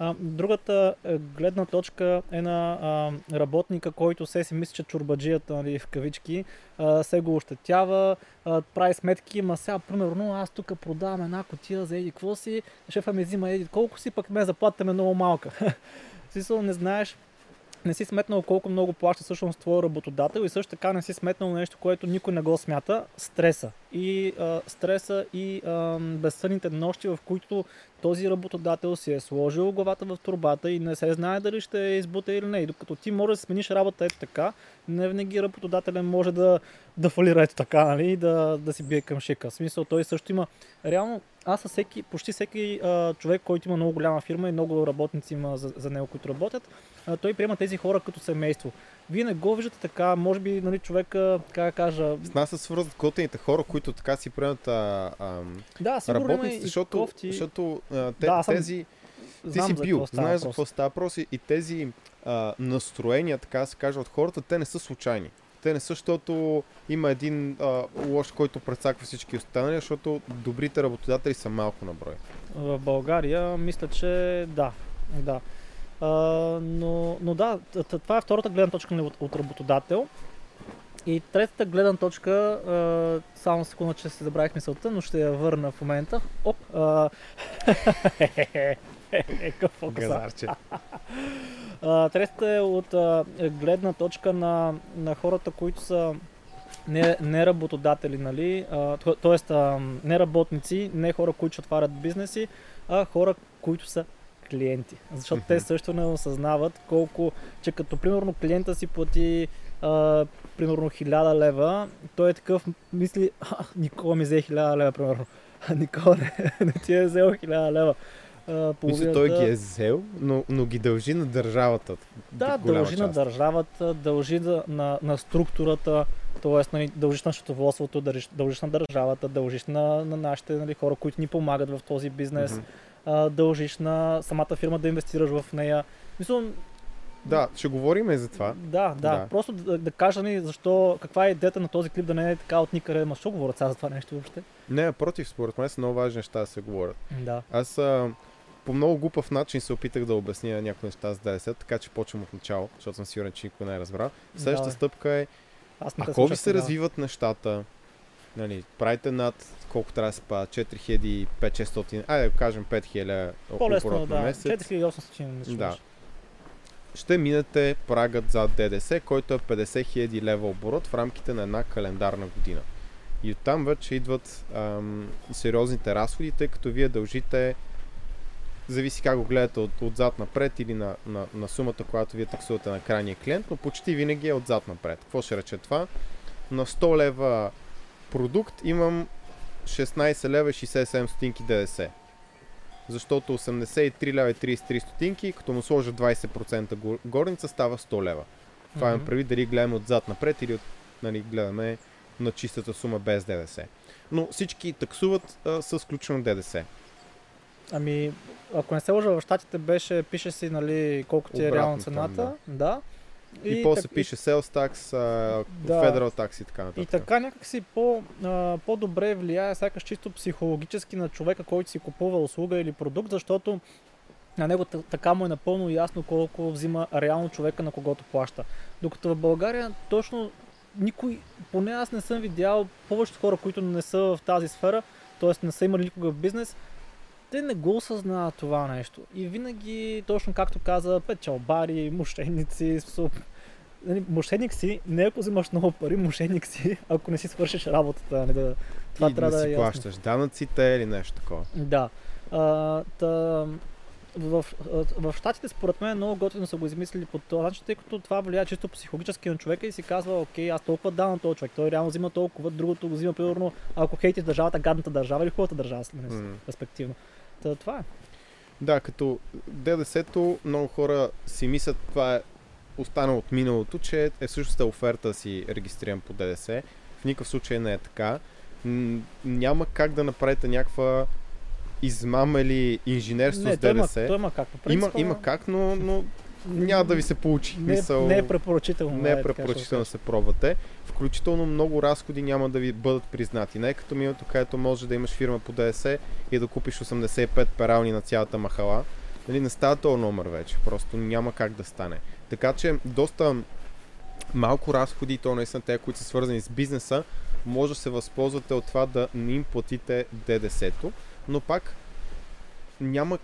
S2: а, другата е, гледна точка е на а, работника, който се си мисли, че чурбаджията нали, в кавички а, се го ощетява, а, прави сметки, ма сега, примерно, аз тук продавам една котия за еди какво си, шефа ми взима еди колко си, пък ме заплатите ме много малка. Смисъл, не знаеш не си сметнал колко много плаща всъщност твой работодател и също така не си сметнал нещо, което никой не го смята стреса. И а, стреса и а, безсънните нощи, в които този работодател си е сложил главата в турбата и не се знае дали ще избута или не. И докато ти можеш да смениш работа ето така, не винаги работодателен може да, да фалира ето така, нали, да, да си бие към шика. В смисъл, той също има. Реално, аз със всеки, почти всеки а, човек, който има много голяма фирма и много работници има за, за него, които работят, а, той приема тези хора като семейство. Вие не го виждате така, може би нали, човека, как да кажа...
S1: С нас се свързват готените хора, които така си приемат а, а,
S2: да,
S1: работниците, защото,
S2: кофти.
S1: защото а, те, да, тези... Ти си бил, знаеш за какво става въпрос и тези а, настроения, така се каже, от хората, те не са случайни. Те не са, защото има един а, лош, който прецаква всички останали, защото добрите работодатели са малко на брой.
S2: В България мисля, че да. да. А, но, но да, това е втората гледна точка от, от работодател. И третата гледна точка, а, само секунда, че се забравих мисълта, но ще я върна в момента. Оп! А... Какво Третата е от а, гледна точка на, на хората, които са не, не работодатели, нали? т.е. не работници, не хора, които отварят бизнеси, а хора, които са клиенти. Защото те също не осъзнават колко, че като примерно клиента си плати а, примерно 1000 лева, той е такъв, мисли, Никола ми взе 1000 лева, примерно. Никола не, не ти е взел 1000 лева.
S1: Половината... Мисля, той ги е взел, но, но ги дължи на държавата.
S2: Да, дължи част. на държавата, дължи на, на структурата, т.е. Нали, дължиш на счетоводството, дължиш, дължиш на държавата, дължиш на, на нашите нали, хора, които ни помагат в този бизнес, mm-hmm. а, дължиш на самата фирма да инвестираш в нея. Мисля,
S1: да, ще говорим и за това.
S2: Да, да. да. Просто да, да кажа ни защо, каква е идеята на този клип да не е така от никъде. Ма що говорят сега за това нещо въобще?
S1: Не, против, според мен са много важни неща да се говорят.
S2: Да.
S1: Аз а, по много глупав начин се опитах да обясня някои неща за 10, така че почвам от начало, защото съм сигурен, че никой не е разбрал. Следващата да, стъпка е, ако ви се да. развиват нещата, нали, правите над колко трябва да се пада, 4500, айде да кажем 5000
S2: оборот да, на месец. 4800
S1: Да. Ще минете прагът за ДДС, който е 50 000 лева оборот в рамките на една календарна година. И оттам вече идват ам, сериозните разходи, тъй като вие дължите зависи как го гледате от, отзад напред или на, на, на сумата, която вие таксувате на крайния клиент, но почти винаги е отзад напред. Какво ще рече това? На 100 лева продукт имам 16 лева и 67 стотинки ДДС. Защото 83 лева и 33 стотинки, като му сложа 20% горница, става 100 лева. Това mm-hmm. имам прави дали гледаме отзад напред или от, нали, гледаме на чистата сума без ДДС. Но всички таксуват а, с включено ДДС.
S2: Ами, ако не се лъжа, в щатите беше, пише си, нали, колко ти е реално цената. Там, да. да.
S1: И, и после так... пише Sales Tax, uh, да. Federal Tax и така нататък.
S2: И така някакси по, uh, по-добре влияе, сякаш чисто психологически на човека, който си купува услуга или продукт, защото на него така му е напълно ясно колко взима реално човека на когото плаща. Докато в България точно никой, поне аз не съм видял повечето хора, които не са в тази сфера, т.е. не са имали никога в бизнес, те не го осъзнават това нещо. И винаги, точно както каза, печалбари, мошенници, нали, мошенник си, не ако взимаш много пари, мошенник си, ако не си свършиш работата. Не нали, да,
S1: това и трябва да, да си е плащаш данъците или нещо такова.
S2: Да. А, та, в, в Штатите според мен много готино са го измислили по този начин, тъй като това влияе чисто психологически на човека и си казва, окей, аз толкова давам този човек, той реално взима толкова, другото го взима примерно, ако хейти държавата, гадната държава или хубавата държава, mm. респективно. Та, това е.
S1: Да, като ДДС-то много хора си мислят, това е останало от миналото, че е всъщност оферта да си регистриран по ДДС. В никакъв случай не е така. Няма как да направите някаква измама или инженерство
S2: не,
S1: с ДДС.
S2: Има, той има как. По
S1: принцип, има, има как, но, но няма да ви се получи.
S2: Не, Мисъл, не е препоръчително.
S1: Не е препоръчително да се пробвате. Включително много разходи няма да ви бъдат признати. Не е като миналото, където може да имаш фирма по ДС и да купиш 85 перални на цялата махала. Нали, не става този номер вече. Просто няма как да стане. Така че доста малко разходи, то наистина те, които са свързани с бизнеса, може да се възползвате от това да не им платите ДДС-то, но пак няма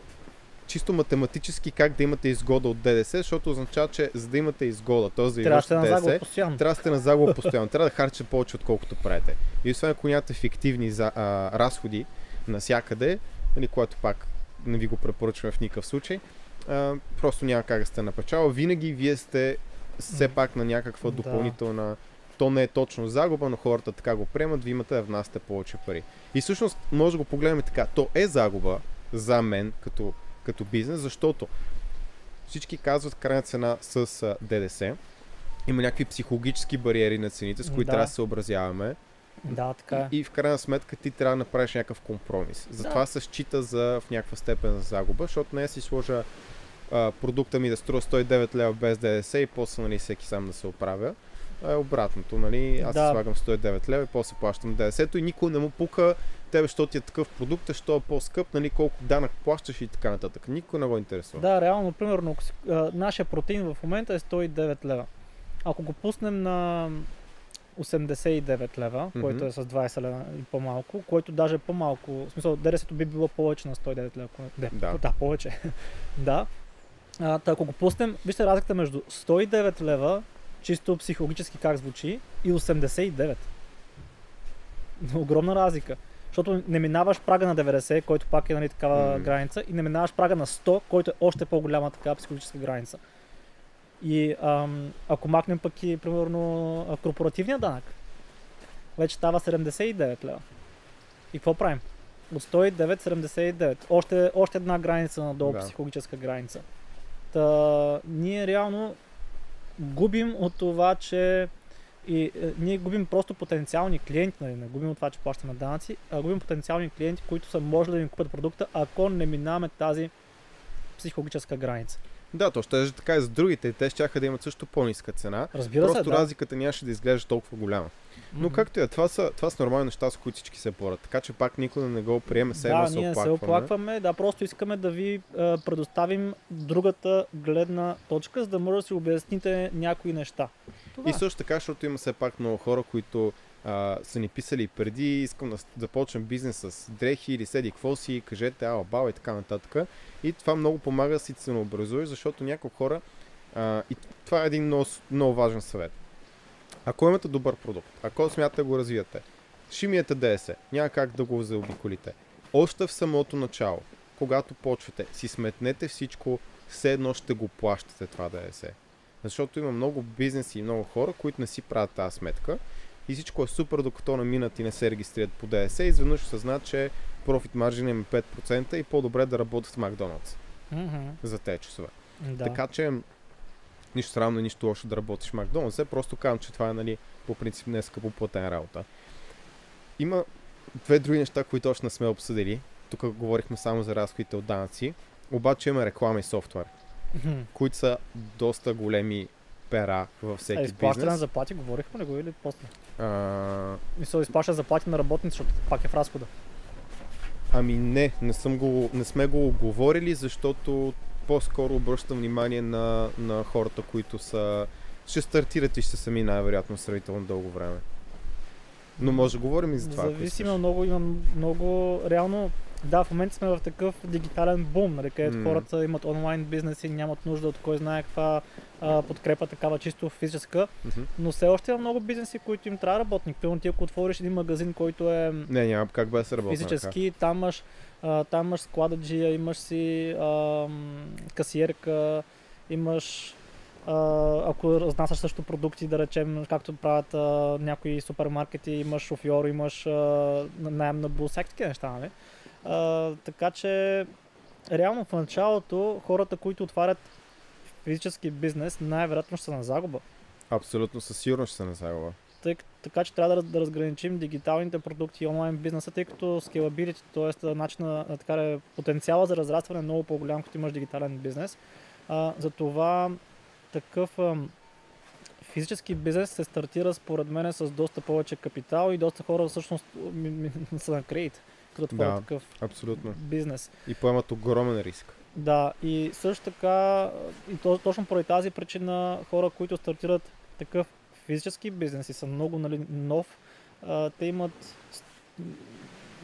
S1: чисто математически как да имате изгода от ДДС, защото означава, че за да имате изгода, т.е.
S2: да трябва да ДДС,
S1: трябва да сте на загуба постоянно. трябва да харчите повече, отколкото правите. И освен ако нямате фиктивни за, а, разходи навсякъде, нали, което пак не ви го препоръчваме в никакъв случай, а, просто няма как да сте на печала. Винаги вие сте все пак на някаква допълнителна да. То не е точно загуба, но хората така го приемат, ви имате да внасяте повече пари. И всъщност може да го погледнем така. То е загуба за мен като като бизнес, защото всички казват крайна цена с ДДС. Има някакви психологически бариери на цените, с които да. трябва да се съобразяваме.
S2: Да, така е.
S1: И в крайна сметка ти трябва да направиш някакъв компромис. Затова да. се счита за в някаква степен за загуба, защото не си сложа а, продукта ми да струва 109 лева без ДДС и после нали, всеки сам да се оправя. А, е обратното, нали? Аз да. слагам 109 лева и после плащам ДДС-то и никой не му пука тебе, защото ти е такъв продукт, що е по-скъп, нали, колко данък плащаш и така нататък. Никой не го интересува.
S2: Да, реално, примерно, ако си, а, нашия протеин в момента е 109 лева. Ако го пуснем на 89 лева, mm-hmm. който е с 20 лева и по-малко, който даже е по-малко, в смисъл, ДДС би било повече на 109 лева. Не, да. да, повече. да. А, ако го пуснем, вижте разликата между 109 лева, чисто психологически как звучи, и 89. Огромна разлика. Защото не минаваш прага на 90, който пак е нали, такава mm. граница, и не минаваш прага на 100, който е още по-голяма такава психологическа граница. И ам, ако махнем пък и, примерно, корпоративния данък, вече става 79 лева. И какво правим? От 109, 79. Още, още една граница надолу, да. психологическа граница. Та, ние реално губим от това, че и е, ние губим просто потенциални клиенти, нали, не губим от това, че плащаме данъци, а губим потенциални клиенти, които са може да ни купят продукта, ако не минаваме тази психологическа граница.
S1: Да, то ще е така и за другите. Те ще да имат също по-ниска цена.
S2: Разбира
S1: Просто
S2: се, да.
S1: разликата нямаше да изглежда толкова голяма. Но mm-hmm. както е, това са, това са нормални неща, с които всички се борят. Така че пак никой да не го приеме, се
S2: да,
S1: се
S2: ние
S1: оплакваме.
S2: се оплакваме, да, просто искаме да ви е, предоставим другата гледна точка, за да може да си обясните някои неща.
S1: Това. И също така, защото има все пак много хора, които а, са ни писали преди, искам да започнем бизнес с дрехи или седи какво си, кажете ала баба и така нататък. И това много помага да си ценообразуеш, защото някои хора, а, и това е един много, много важен съвет ако имате добър продукт, ако смятате да го развиете, шимиете ДС, няма как да го заобиколите. Още в самото начало, когато почвате, си сметнете всичко, все едно ще го плащате това ДС. Защото има много бизнеси и много хора, които не си правят тази сметка и всичко е супер, докато наминат и не се регистрират по ДС изведнъж осъзнат, че профит маржин им е 5% и по-добре да работят в Макдоналдс
S2: mm-hmm.
S1: за тези часове.
S2: Да.
S1: Така че нищо срамно и нищо лошо да работиш в Макдоналдс. Просто казвам, че това е нали, по принцип не е скъпо платена работа. Има две други неща, които още не сме обсъдили. Тук говорихме само за разходите от данъци. Обаче има реклама и софтуер,
S2: mm-hmm.
S1: които са доста големи пера във всеки а,
S2: изплащане
S1: на
S2: заплати, говорихме ли го или после?
S1: А...
S2: Мисля, изплаща заплати на работници, защото пак е в разхода.
S1: Ами не, не, съм го, не сме го говорили, защото по-скоро обръщам внимание на, на хората, които са ще стартират и ще сами най-вероятно сравнително дълго време. Но може да говорим и за това.
S2: Зависи, има много, има много, реално, да, в момента сме в такъв дигитален бум, нали, където mm. хората имат онлайн бизнеси, нямат нужда от кой знае каква а, подкрепа, такава чисто физическа, mm-hmm. но все още има много бизнеси, които им трябва работник. Пълно ти ако отвориш един магазин, който е
S1: Не, няма как се работи.
S2: Физически, там имаш, а, там имаш склададжия, имаш си а, касиерка, имаш ако разнасяш също продукти, да речем, както правят а, някои супермаркети, имаш шофьор, имаш найем на бус, всякакви неща, нали? А, така че, реално в началото, хората, които отварят физически бизнес, най-вероятно ще са на загуба.
S1: Абсолютно, със сигурност ще са на загуба.
S2: Тъй, така че трябва да, да разграничим дигиталните продукти и онлайн бизнеса, тъй като scalability, т.е. начина, така е, потенциала за разрастване е много по-голям, като имаш дигитален бизнес. А, затова такъв физически бизнес се стартира според мен с доста повече капитал и доста хора всъщност са на кредит, като да, такъв
S1: абсолютно.
S2: бизнес.
S1: И поемат огромен риск.
S2: Да, и също така, и то, точно поради тази причина хора, които стартират такъв физически бизнес и са много нали, нов, а, те имат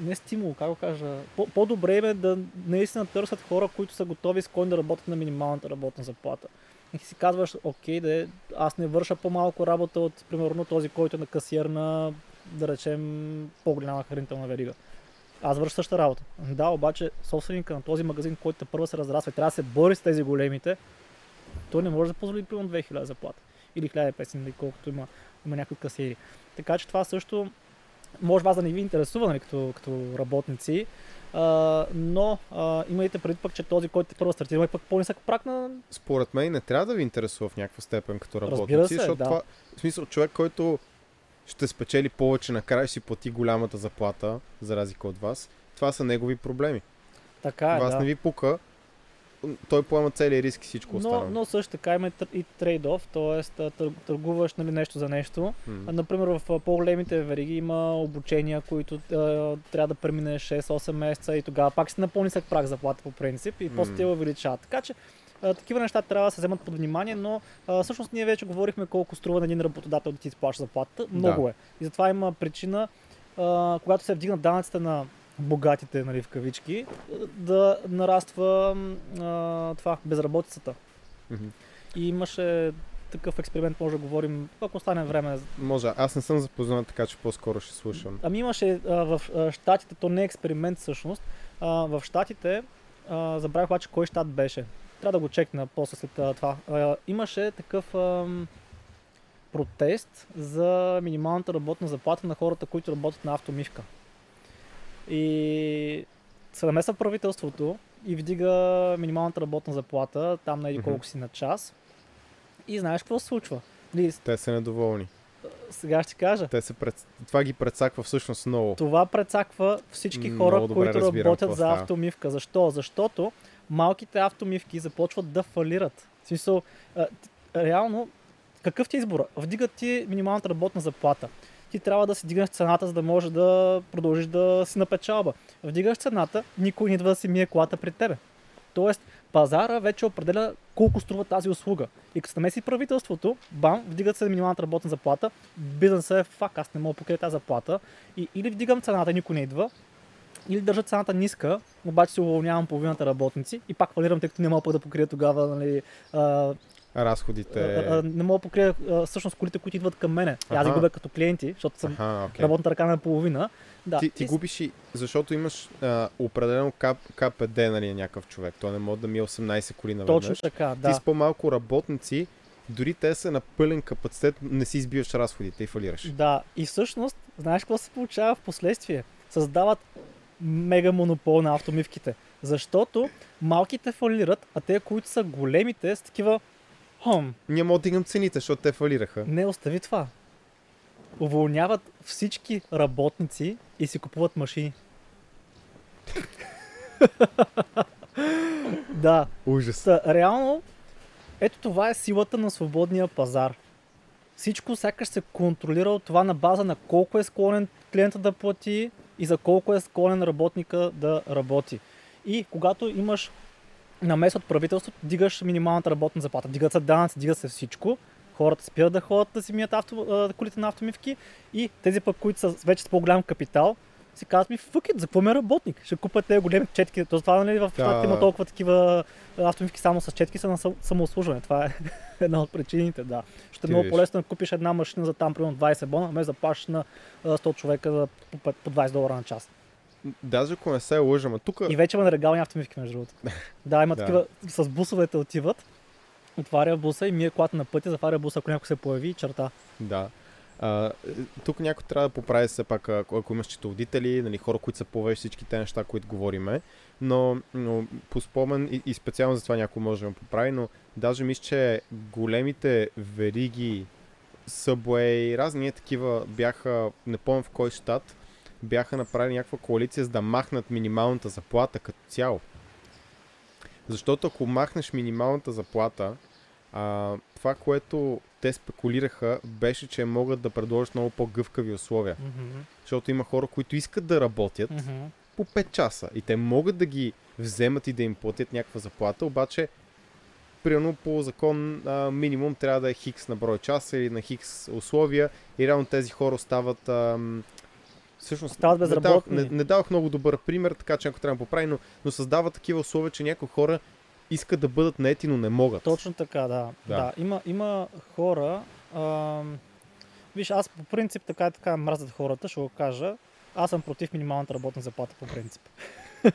S2: не стимул, как го кажа, по- добре е да наистина търсят хора, които са готови с кой да работят на минималната работна заплата и си казваш, окей, да, аз не върша по-малко работа от, примерно, този, който е на касиер на, да речем, по-голяма хранителна верига. Аз върша същата работа. Да, обаче собственика на този магазин, който първо се разраства и трябва да се бори с тези големите, той не може да позволи примерно 2000 заплата. Или 1500, или колкото има, има някои касиери. Така че това също може вас да не ви интересува, нали, като, като работници, а, но а, имайте предвид пък, че този, който първо стартира, има пък по-нисък прак на...
S1: Според мен не трябва да ви интересува в някаква степен като
S2: работници, се,
S1: защото
S2: да.
S1: това, в смисъл, човек, който ще спечели повече, накрая ще си плати голямата заплата, за разлика от вас, това са негови проблеми.
S2: Така е,
S1: Вас
S2: да.
S1: не ви пука, той поема целият риск и всичко останало.
S2: Но, но също така има и трейд-оф, т.е. търгуваш нали, нещо за нещо. Mm-hmm. Например, в по-големите вериги има обучения, които а, трябва да преминеш 6-8 месеца и тогава пак си на по-нисък прак заплата по принцип и mm-hmm. после те увеличават. Така че такива неща трябва да се вземат под внимание, но а, всъщност ние вече говорихме колко струва на един работодател да ти изплаща заплата. Много да. е. И затова има причина, а, когато се вдигнат данъците на богатите, нали, в кавички, да нараства а, това, безработицата. Mm-hmm. И имаше такъв експеримент, може да говорим, ако стане време.
S1: Може, аз не съм запознат, така че по-скоро ще слушам.
S2: Ами имаше а, в а, Штатите, то не е експеримент всъщност, а, в Штатите, а, забравих обаче кой щат беше. Трябва да го чекна после след а, това. А, имаше такъв а, протест за минималната работна заплата на хората, които работят на автомивка. И се намесва правителството и вдига минималната работна заплата, там на еди колко си на час. И знаеш какво се случва?
S1: Ли... Те са недоволни.
S2: Сега ще кажа.
S1: Те се пред... Това ги предсаква всъщност много.
S2: Това предсаква всички хора, които работят за автомивка. Защо? Защото малките автомивки започват да фалират. В смисъл, реално, какъв ти е избора? Вдигат ти минималната работна заплата ти трябва да си дигнеш цената, за да можеш да продължиш да си напечалба. Вдигаш цената, никой не идва да си мие колата при тебе. Тоест, пазара вече определя колко струва тази услуга. И като се намеси правителството, бам, вдигат се минималната работна заплата, бизнесът е фак, аз не мога да покрия тази заплата. И или вдигам цената, никой не идва, или държат цената ниска, обаче се уволнявам половината работници и пак фалирам, тъй като не мога да покрия тогава нали,
S1: разходите.
S2: А, а, не мога да покрия всъщност колите, които идват към мене. Ага. Аз ги губя като клиенти, защото съм ага, okay. работната ръка на половина. Да.
S1: Ти, ти губиш и, защото имаш а, определено КП, КПД, нали, някакъв човек. Той не може да ми е 18 коли наведнъж.
S2: Точно така, да.
S1: Ти с по-малко работници, дори те са на пълен капацитет, не си избиваш разходите и фалираш.
S2: Да, и всъщност, знаеш какво се получава в последствие? Създават мега монопол на автомивките. Защото малките фалират, а те, които са големите, са такива, Хм.
S1: Няма да дигам цените, защото те фалираха.
S2: Не, остави това. Уволняват всички работници и си купуват машини. да.
S1: Ужас.
S2: Та, реално, ето това е силата на свободния пазар. Всичко сякаш се контролира от това на база на колко е склонен клиента да плати и за колко е склонен работника да работи. И когато имаш намесват правителството, дигаш минималната работна заплата, дигат се данъци, дига се всичко хората спират да ходят да си мият авто, колите на автомивки и тези пък, които са вече с по-голям капитал, си казват ми, фъкет, за какво ме работник? Ще купят тези големи четки. То това нали, в Штатите да. има толкова такива автомивки само с четки са на самослужване. Това е една от причините, да. Ще е много по-лесно да купиш една машина за там, примерно 20 бона, вместо да плащаш на 100 човека за по 20 долара на час.
S1: Даже ако не се лъжа, ма тук...
S2: И вече има нелегални автомивки, между другото. да, има такива, с бусовете отиват, отваря буса и мие колата на пътя, затваря буса, ако някой се появи и черта.
S1: Да. А, тук някой трябва да поправи се пак, ако, ако имаш четоводители, нали, хора, които са повече всички тези неща, които говориме. Но, но по спомен и, и специално за това някой може да поправи, но даже мисля, че големите вериги, Subway, разни такива бяха, не помня в кой щат, бяха направили някаква коалиция, за да махнат минималната заплата като цяло. Защото ако махнеш минималната заплата, а, това, което те спекулираха, беше, че могат да предложат много по-гъвкави условия. Mm-hmm. Защото има хора, които искат да работят mm-hmm. по 5 часа и те могат да ги вземат и да им платят някаква заплата, обаче примерно по закон а, минимум трябва да е хикс на брой часа или на хикс условия и реално тези хора остават а,
S2: всъщност стават безработни.
S1: Не, не, не давах много добър пример, така че ако трябва да поправи, но, но създава такива условия, че някои хора искат да бъдат наети, но не могат.
S2: Точно така, да. да. да има, има хора. Ам... Виж, аз по принцип така и така мразят хората, ще го кажа. Аз съм против минималната работна заплата по принцип.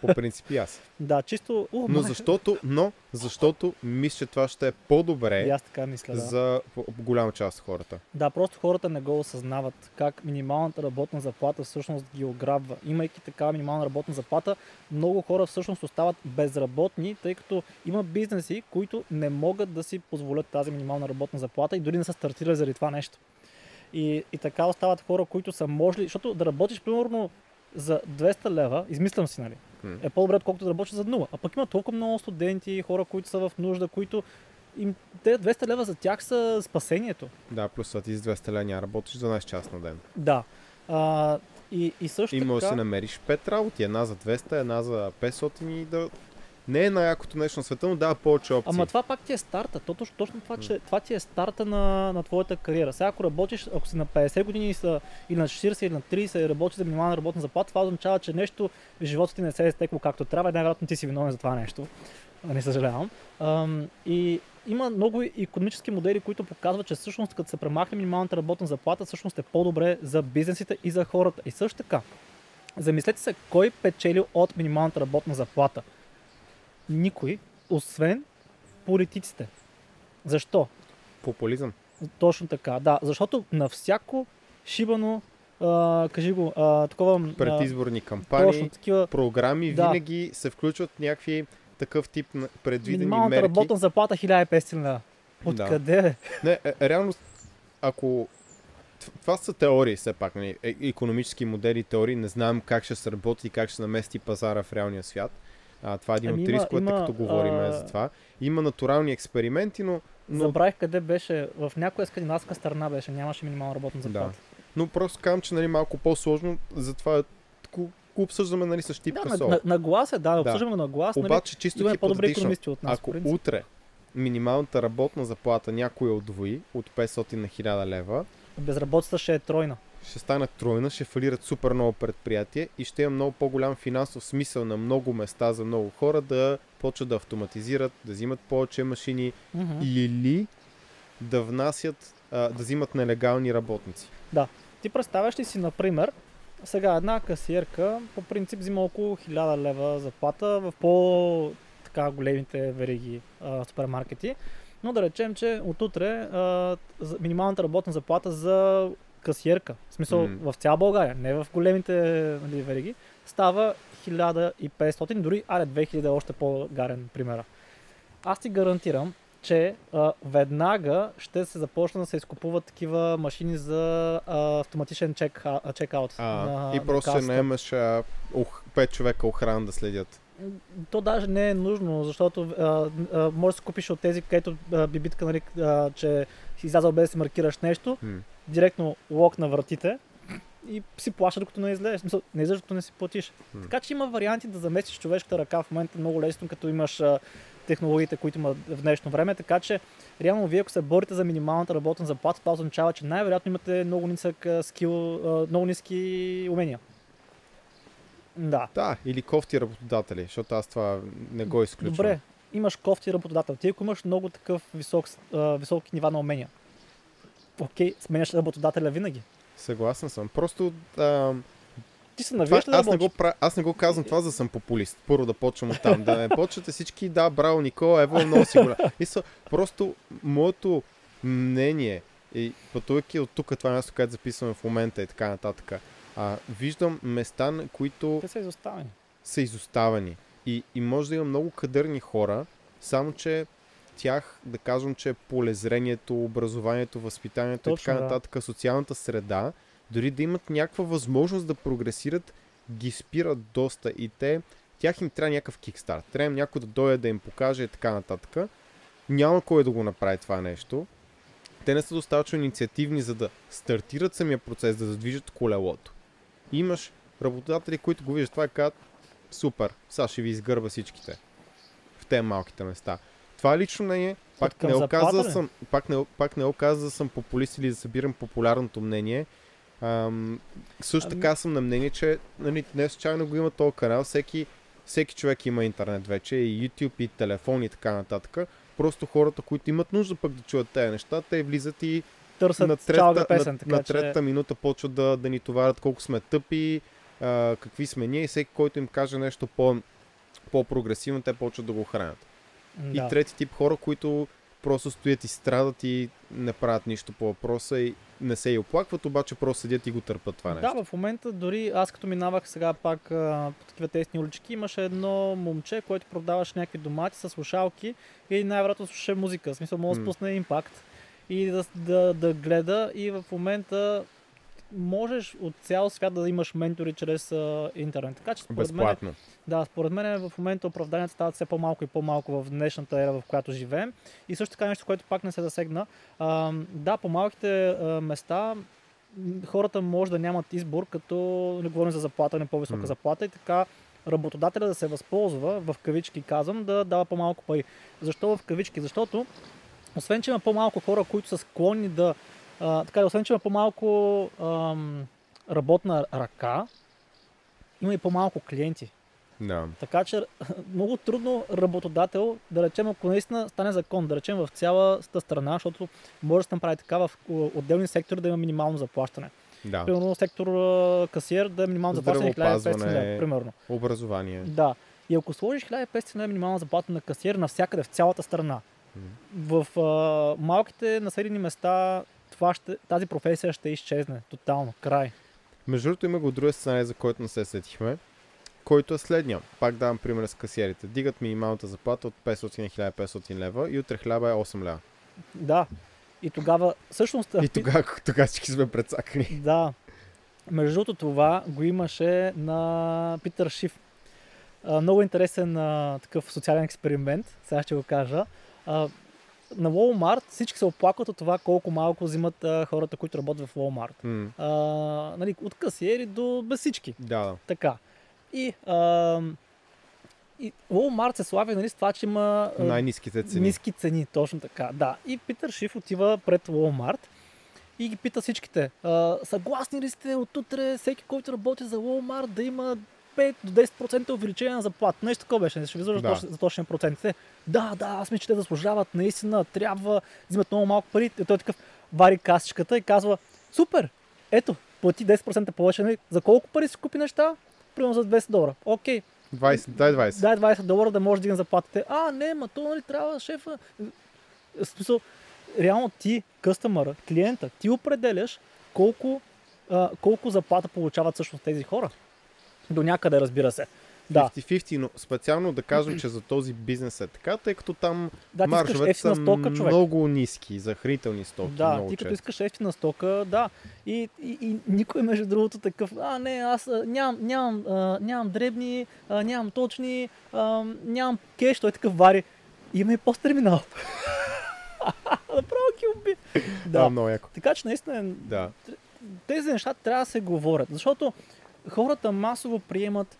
S1: По принцип и аз.
S2: да, чисто...
S1: Uh, но, защото, но защото мисля, че това ще е по-добре
S2: и аз така мисля, да.
S1: за голяма част от хората.
S2: Да, просто хората не го осъзнават как минималната работна заплата всъщност ги ограбва. Имайки така минимална работна заплата, много хора всъщност остават безработни, тъй като има бизнеси, които не могат да си позволят тази минимална работна заплата и дори не са стартирали заради това нещо. И, и така остават хора, които са можели, защото да работиш примерно за 200 лева, измислям си, нали, е по-добре, отколкото да работиш за нула. А пък има толкова много студенти, хора, които са в нужда, които им, те 200 лева за тях са спасението.
S1: Да, плюс ти с 200 лева няма работиш 12 часа на ден.
S2: Да. А, и, и също
S1: и може
S2: да
S1: си намериш 5 работи, една за 200, една за 500 и да не е най-якото нещо на света, но дава повече опции.
S2: Ама това пак ти е старта. То, точно, точно това, че това ти е старта на, на твоята кариера. Сега ако работиш, ако си на 50 години са, или на 40 или на 30 и работиш за минимална работна заплата, това означава, че нещо в живота ти не се е стекло както трябва и най-вероятно ти си виновен за това нещо. Не съжалявам. Ам, и има много економически модели, които показват, че всъщност като се премахне минималната работна заплата, всъщност е по-добре за бизнесите и за хората. И също така, замислете се кой печели от минималната работна заплата – никой, освен политиците. Защо?
S1: Популизъм.
S2: Точно така, да. Защото на всяко шибано, а, кажи го, а, такова...
S1: Предизборни кампании, точно, такива, програми, да. винаги се включват някакви такъв тип предвидени Минималната мерки.
S2: работна заплата 1500 лева. Откъде? Да.
S1: Не, е, реално, ако това са теории все пак, нали, е, економически модели, теории, не знам как ще се работи и как ще намести пазара в реалния свят. А, това е един ами от рисковете, като говорим а... за това. Има натурални експерименти, но... но...
S2: Забравих къде беше. В някоя скандинавска страна беше. Нямаше минимална работна заплата. Да.
S1: Но просто казвам, че нали, малко по-сложно, затова го обсъждаме нали, с щипка да,
S2: сол. На, на, глас е, да, обсъждаме на глас.
S1: Нали, Обаче, чисто
S2: имаме по-добри економисти от нас.
S1: Ако утре минималната работна заплата някой отвои от 500 на 1000 лева,
S2: безработицата ще е тройна
S1: ще станат тройна, ще фалират супер много предприятия и ще има много по-голям финансов смисъл на много места за много хора да почват да автоматизират, да взимат повече машини mm-hmm. или да внасят, а, да взимат нелегални работници.
S2: Да. Ти представяш ли си, например, сега една касиерка по принцип взима около 1000 лева заплата в по така големите вериги а, супермаркети. Но да речем, че отутре а, минималната работна заплата за касиерка, в смисъл mm. в цяла България, не в големите нали, вериги, става 1500, дори аре 2000 е още по-гарен примера. Аз ти гарантирам, че а, веднага ще се започна да се изкупуват такива машини за а, автоматичен чек, а, чекаут.
S1: А, на, и просто се наемаш 5 човека охрана да следят.
S2: То даже не е нужно, защото а, а, може да се купиш от тези, където би битка, нали, а, че си излязал без да си маркираш нещо. Mm директно лок на вратите и си плаща, докато не излезеш. Смисъл, не излезеш, докато не си платиш. Hmm. Така че има варианти да заместиш човешката ръка в момента много лесно, като имаш а, технологиите, които има в днешно време. Така че, реално, вие ако се борите за минималната работна заплата, това означава, че най-вероятно имате много нисък скил, а, много ниски умения. Да.
S1: Да, или кофти работодатели, защото аз това не го изключвам.
S2: Добре, имаш кофти работодател. Ти ако имаш много такъв висок, а, високи нива на умения, окей, сменяш работодателя винаги.
S1: Съгласен съм. Просто а,
S2: ти се навиеш
S1: да аз, не го, аз не го казвам това, за да съм популист. Първо да почвам от там. Да не почвате всички, да, браво, Никола, ево, много си голяма. Просто моето мнение, и пътувайки от тук, това място, където записваме в момента и така нататък, а, виждам места, на които...
S2: Те са изоставени.
S1: Са изоставени. И, и може да има много кадърни хора, само че тях, да кажем, че полезрението, образованието, възпитанието Точно, и така нататък, да. социалната среда, дори да имат някаква възможност да прогресират, ги спират доста и те, тях им трябва някакъв кикстарт. Трябва някой да дойде да им покаже и така нататък. Няма кой да го направи това нещо. Те не са достатъчно инициативни, за да стартират самия процес, да задвижат колелото. Имаш работодатели, които го виждат това и казват, супер, сега ще ви изгърба всичките в тези малките места. Това лично не е. Пак не, оказа, съм, пак, не, пак не оказа да съм популист или да събирам популярното мнение. Ам, също ами- така съм на мнение, че нали, не случайно го има този канал. Всеки, всеки човек има интернет вече, и YouTube, и телефон и така нататък. Просто хората, които имат нужда пък да чуят тези неща, те влизат и
S2: Търсят
S1: на
S2: трета, песен,
S1: на, на третата че... минута почват да, да ни товарят колко сме тъпи, а, какви сме ние и всеки, който им каже нещо по, по-прогресивно, те почват да го хранят. Да. И трети тип хора, които просто стоят и страдат и не правят нищо по въпроса и не се и оплакват, обаче просто седят и го търпат това нещо.
S2: Да, в момента дори аз като минавах сега пак а, по такива тесни улички, имаше едно момче, което продаваше някакви домати с слушалки и най-вероятно слуша музика. В смисъл, може да спусне импакт и да, да, да гледа и в момента можеш от цял свят да имаш ментори чрез а, интернет. Така че
S1: според Безплатно. Мен,
S2: да, според мен в момента оправданията стават все по-малко и по-малко в днешната ера, в която живеем. И също така нещо, което пак не се засегна. А, да, по малките а, места хората може да нямат избор, като не говорим за заплата, не по-висока mm. заплата и така работодателя да се възползва, в кавички казвам, да дава по-малко пари. Защо в кавички? Защото освен, че има по-малко хора, които са склонни да а, така, освен, че има по-малко ам, работна ръка, има и по-малко клиенти.
S1: Да.
S2: Така че много трудно работодател, да речем, ако наистина стане закон, да речем в цялата страна, защото може да се направи така в отделни сектори да има минимално заплащане.
S1: Да.
S2: Примерно сектор касиер да е минимално заплащане 1500 лева, примерно.
S1: Образование.
S2: Да. И ако сложиш 1500 лева минимална заплата на касиер навсякъде в цялата страна, в а, малките населени места това ще, тази професия ще изчезне тотално. Край.
S1: Между другото има го друга сценарий, за който не се сетихме, който е следния. Пак давам пример с касиерите. Дигат минималната заплата от 500 на 1500 лева и утре хляба е 8 лева.
S2: Да. И тогава, всъщност...
S1: И тогава, тогава всички сме прецакани.
S2: Да. Между другото това го имаше на Питър Шиф. А, много интересен а, такъв социален експеримент, сега ще го кажа. А, на Walmart всички се оплакват от това колко малко взимат а, хората, които работят в Walmart.
S1: Mm.
S2: А, нали, от касиери до без всички.
S1: Да.
S2: Така. И, а, и Walmart се слави нали, с това, че има
S1: най-низките цени.
S2: Ниски цени, точно така. Да. И Питър Шиф отива пред Walmart и ги пита всичките. А, съгласни ли сте от утре всеки, който работи за Walmart да има 5 до 10% увеличение на заплата. Нещо такова беше, не ще ви да. за, за процентите. Да, да, аз мисля, че те заслужават, наистина, трябва, взимат много малко пари. И той е такъв вари касичката и казва, супер, ето, плати 10% повече, нали? за колко пари си купи неща? Примерно за 200 долара. Окей.
S1: 20, дай 20.
S2: Дай 20 долара да може да дигне заплатите. А, не, ма то нали трябва шефа. В смисъл, реално ти, къстъмъра, клиента, ти определяш колко, а, колко заплата получават всъщност тези хора. До някъде, разбира се.
S1: Да. 50-50, но специално да кажем, че за този бизнес е така, тъй като там да, маржовете са стока, човек. много ниски за хранителни стоки.
S2: Да,
S1: много
S2: ти като искаш ефтина стока, да. И, и, и никой между другото такъв, а не, аз нямам, нямам, а, нямам дребни, а, нямам точни, а, нямам кеш, той е такъв вари. Има и посттерминал. Направо ги уби.
S1: Да, много яко.
S2: Така че наистина
S1: да
S2: тези неща трябва да се говорят, защото хората масово приемат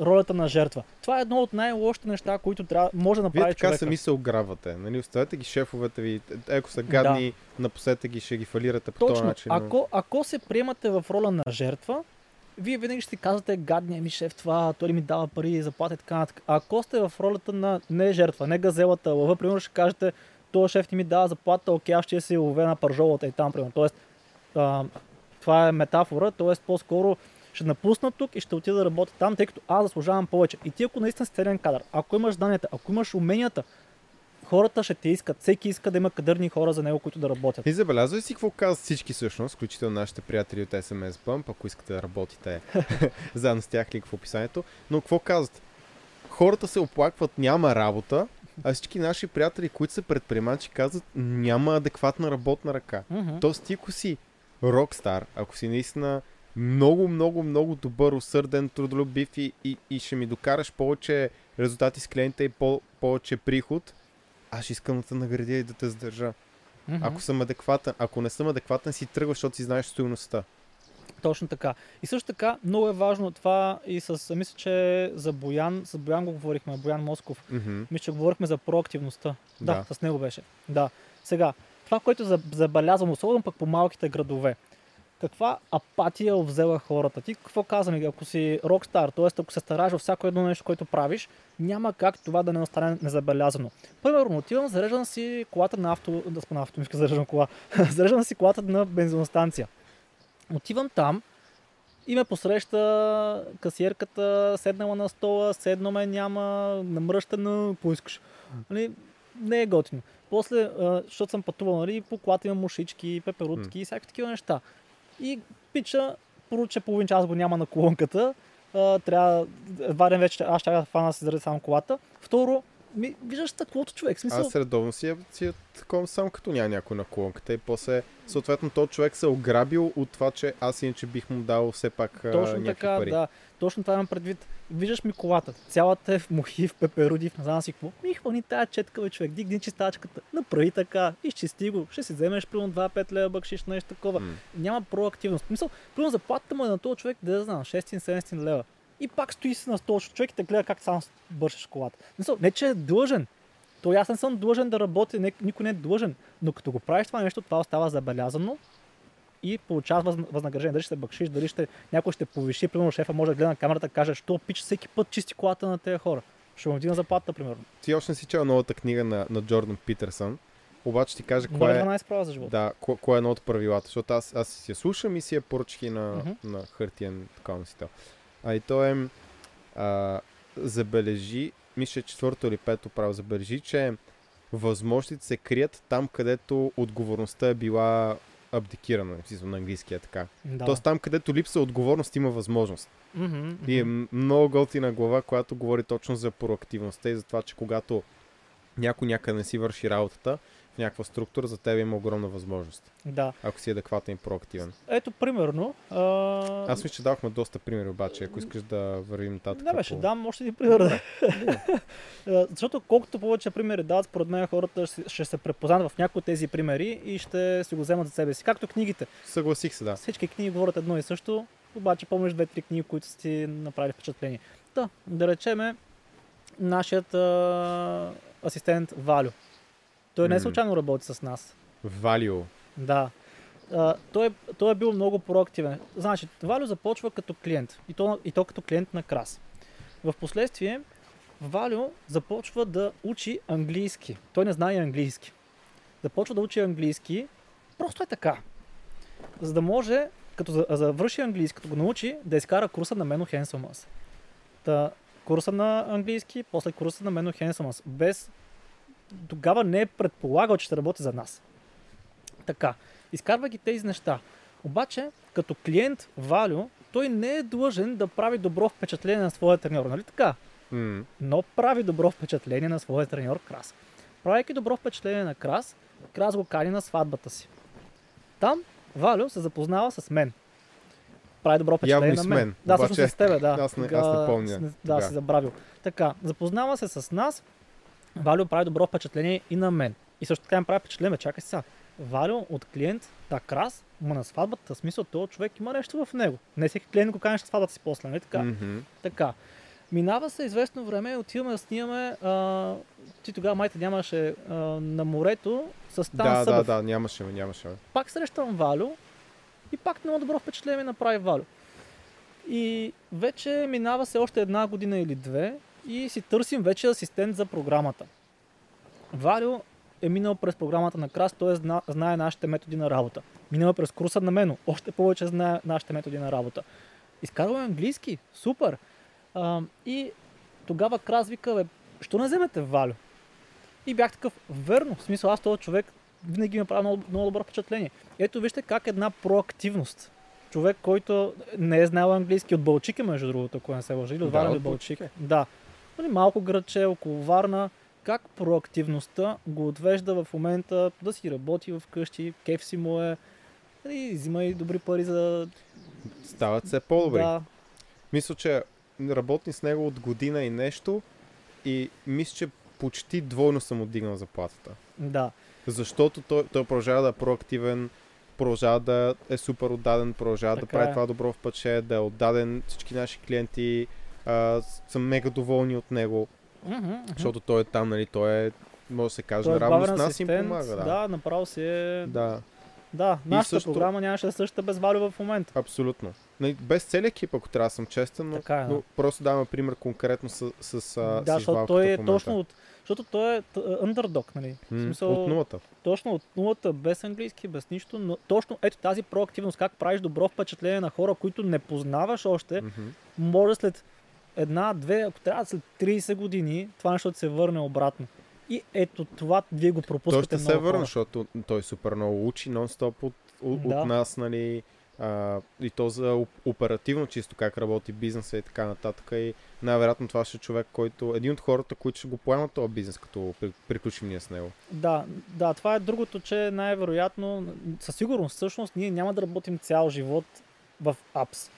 S2: ролята на жертва. Това е едно от най-лошите неща, които трябва, може да направи
S1: Вие така
S2: човека.
S1: сами се ограбвате. Нали? Оставете ги шефовете ви. Еко са гадни, да. напоследък ги ще ги фалирате по
S2: Точно.
S1: този начин.
S2: Ако, ако се приемате в роля на жертва, вие винаги ще казвате, гадния ми шеф това, той ли ми дава пари, заплата и така нататък. Ако сте в ролята на не жертва, не газелата, лъва, примерно ще кажете, този шеф ти ми дава заплата, окей, аз ще си ловя на пържолата и там, примерно. Тоест, а, това е метафора, т.е. по-скоро ще напусна тук и ще отида да работя там, тъй като аз заслужавам повече. И ти ако наистина си целен кадър, ако имаш знанията, ако имаш уменията, хората ще те искат. Всеки иска да има кадърни хора за него, които да работят.
S1: И забелязвай си какво казват всички всъщност, включително нашите приятели от SMS Bump, ако искате да работите заедно с тях, лик в описанието. Но какво казват? Хората се оплакват, няма работа, а всички наши приятели, които са предприемачи, казват, няма адекватна работна ръка.
S2: Mm-hmm.
S1: Тоест ти ако си рокстар, ако си наистина много, много, много добър, усърден, трудолюбив и, и, и ще ми докараш повече резултати с клиента и по, повече приход, аз ще искам да те наградя и да те задържа.
S2: Mm-hmm.
S1: Ако съм адекватен, ако не съм адекватен, си тръгваш, защото си знаеш стоеността.
S2: Точно така. И също така, много е важно това и с, мисля, че за Боян, с Боян го говорихме, Боян Москов.
S1: Mm-hmm.
S2: Мисля, че говорихме за проактивността. Да,
S1: Да.
S2: с него беше. Да. Сега, това, което за- забелязвам, особено пък по малките градове, каква апатия взела хората. Ти какво казваме, ако си рокстар, т.е. ако се стараш във всяко едно нещо, което правиш, няма как това да не остане незабелязано. Примерно, отивам, зареждам си колата на авто, да сме на авто, зареждам кола, зареждам си колата на бензиностанция. Отивам там и ме посреща касиерката, седнала на стола, седно ме няма, намръщана, поискаш. Нали, не е готино. После, защото съм пътувал, нали, по колата имам мушички, пеперутки и всякакви такива неща. И пича, първо, че половин час го няма на колонката, а, трябва, едва ден вече аз ще да фана си заради само колата. Второ, ми, виждаш стъклото човек, смисъл.
S1: Аз редовно си, си е такова само като няма някой на колонката и после съответно този човек се ограбил от това, че аз иначе бих му дал все пак
S2: Точно
S1: някакви
S2: така,
S1: пари.
S2: да. Точно това имам предвид. Виждаш ми колата, цялата е в мухи, в пеперуди, в не знам си какво. Ми хвани тая четка, бе, човек, дигни чистачката, направи така, изчисти го, ще си вземеш примерно 2-5 лева бъкшиш, нещо такова.
S1: М.
S2: Няма проактивност. Мисъл, примерно заплатата му е на този човек, да я знам, 600-700 лева. И пак стои си на стола, човек и те гледа как сам бършиш колата. Мисъл, не че е длъжен. То аз не съм длъжен да работя, никой не е длъжен. Но като го правиш това нещо, това остава забелязано и получаваш въз, възнаграждение. Дали ще се бъкшиш, дали ще, някой ще повиши, примерно шефа може да гледа на камерата и каже, що пич всеки път чисти колата на тези хора. Ще му вдигна заплата, примерно.
S1: Ти още не си чел новата книга на, на Джордан Питерсън, обаче ти кажа кое е,
S2: 12 права за живота.
S1: да, кое, кое е едно от правилата, защото аз, аз си я слушам и си я поръчах и на,
S2: Мгм.
S1: на хартиен такова носител. А и то е а, забележи, мисля, че четвърто или пето право забележи, че възможностите се крият там, където отговорността е била абдикирана, в смисъл на английски е така.
S2: Да.
S1: Тоест там, където липса отговорност, има възможност.
S2: Мгм,
S1: И е много готина глава, която говори точно за проактивността и за това, че когато някой някъде не си върши работата в някаква структура, за теб има огромна възможност,
S2: Да.
S1: ако си адекватен и проактивен.
S2: Ето, примерно. А...
S1: Аз мисля, че давахме доста примери, обаче, ако искаш да вървим нататък.
S2: Не беше,
S1: по-
S2: дам още един пример. да. Защото колкото повече примери дават, според мен хората ще, се препознат в някои от тези примери и ще си го вземат за себе си. Както книгите.
S1: Съгласих се, да.
S2: Всички книги говорят едно и също, обаче помниш две-три книги, които са ти направили впечатление. Та, да речеме, нашият а, асистент Валю. Той не
S1: М.
S2: случайно работи с нас.
S1: Value.
S2: Да. А, той, той е бил много проактивен. Значи, Валю започва като клиент. И то, и то като клиент на Крас. В последствие, Валю започва да учи английски. Той не знае английски. Започва да учи английски. Просто е така. За да може, като за- завърши английски, като го научи, да изкара курса на Мено Хенсомас. Та, курса на английски, после курса на Мено Хенсомас. Без... Тогава не е предполагал, че ще работи за нас. Така, изкарва ги тези неща. Обаче, като клиент Валю, той не е длъжен да прави добро впечатление на своя треньор, нали така?
S1: М,
S2: Но прави добро впечатление на своя треньор Крас. Правейки добро впечатление на Крас, Крас го кани на сватбата си. Там Валю се запознава с мен. Прави добро впечатление
S1: Явно
S2: на мен.
S1: мен,
S2: Да,
S1: обаче
S2: всъщност с тебе, да.
S1: аз не- аз не помня
S2: Да, си забравил. Така, запознава се с нас. Валю прави добро впечатление и на мен. И също така ми прави впечатление, чакай сега. Валю от клиент на Крас Ма на сватбата, смисъл, този човек има нещо в него. Не всеки клиент го канеш на сватбата си после, нали така?
S1: Mm-hmm.
S2: Така. Минава се известно време, отиваме да снимаме. А, ти тогава майта нямаше а, на морето с там
S1: Да,
S2: Събев.
S1: да, да, нямаше, нямаше.
S2: Пак срещам Валю и пак много добро впечатление ми направи Валю. И вече минава се още една година или две и си търсим вече асистент за програмата. Валю е минал през програмата на Крас, т.е. Зна, знае нашите методи на работа. Минава през курса на Мено, още повече знае нашите методи на работа. Изкарваме английски, супер. А, и тогава Крас вика, бе, що не вземете Валю? И бях такъв, верно, в смисъл аз този човек винаги ми прави много, много добро впечатление. Ето вижте как една проактивност. Човек, който не е знал английски от Балчика, между другото, ако не се лъжи, или от или
S1: от
S2: Балчик. Да. Малко градче, около Варна. Как проактивността го отвежда в момента да си работи вкъщи, кеф си му е, нали, взима и добри пари за...
S1: Стават се по-добри.
S2: Да,
S1: Мисля, че работим с него от година и нещо и мисля, че почти двойно съм отдигнал заплатата.
S2: да.
S1: Защото той, той продължава да е проактивен, продължава да е супер отдаден, продължава да
S2: Така
S1: прави
S2: е.
S1: това добро впечатление, да е отдаден. Всички наши клиенти а, са мега доволни от него,
S2: мгм.
S1: защото той е там, нали, той е, може да се каже,
S2: Той е
S1: наравно с нас им помага. Да,
S2: да, направо си е...
S1: да.
S2: Да, нашата
S1: също-
S2: програма нямаше да същата без Валю в момента.
S1: абсолютно. Нали, без целият екип, ако трябва да съм честен, но,
S2: Така е, да.
S1: но просто даваме пример конкретно с, с, с,
S2: да,
S1: с
S2: защото той
S1: в
S2: е точно от... Защото той е андердог, нали? В
S1: М,
S2: смисъл,
S1: От нулата.
S2: точно от нулата, без английски, без нищо, но точно ето тази проактивност, как правиш добро впечатление на хора, които не познаваш още,
S1: Мгм.
S2: може след една, две, ако трябва след 30 години, това нещо се върне обратно. И ето това вие го
S1: Той
S2: пропускате
S1: ще се върне, защото той супер много учи нон-стоп от, от,
S2: Да.
S1: от нас, нали, а, и то за оп- оперативно чисто как работи бизнеса и така нататък. И най-вероятно това ще е човек, който, един от хората, които ще го поемат този бизнес, като при, приключим ние с него.
S2: Да, да, това е другото, че най-вероятно, със сигурност, всъщност, ние няма да работим цял живот в апс.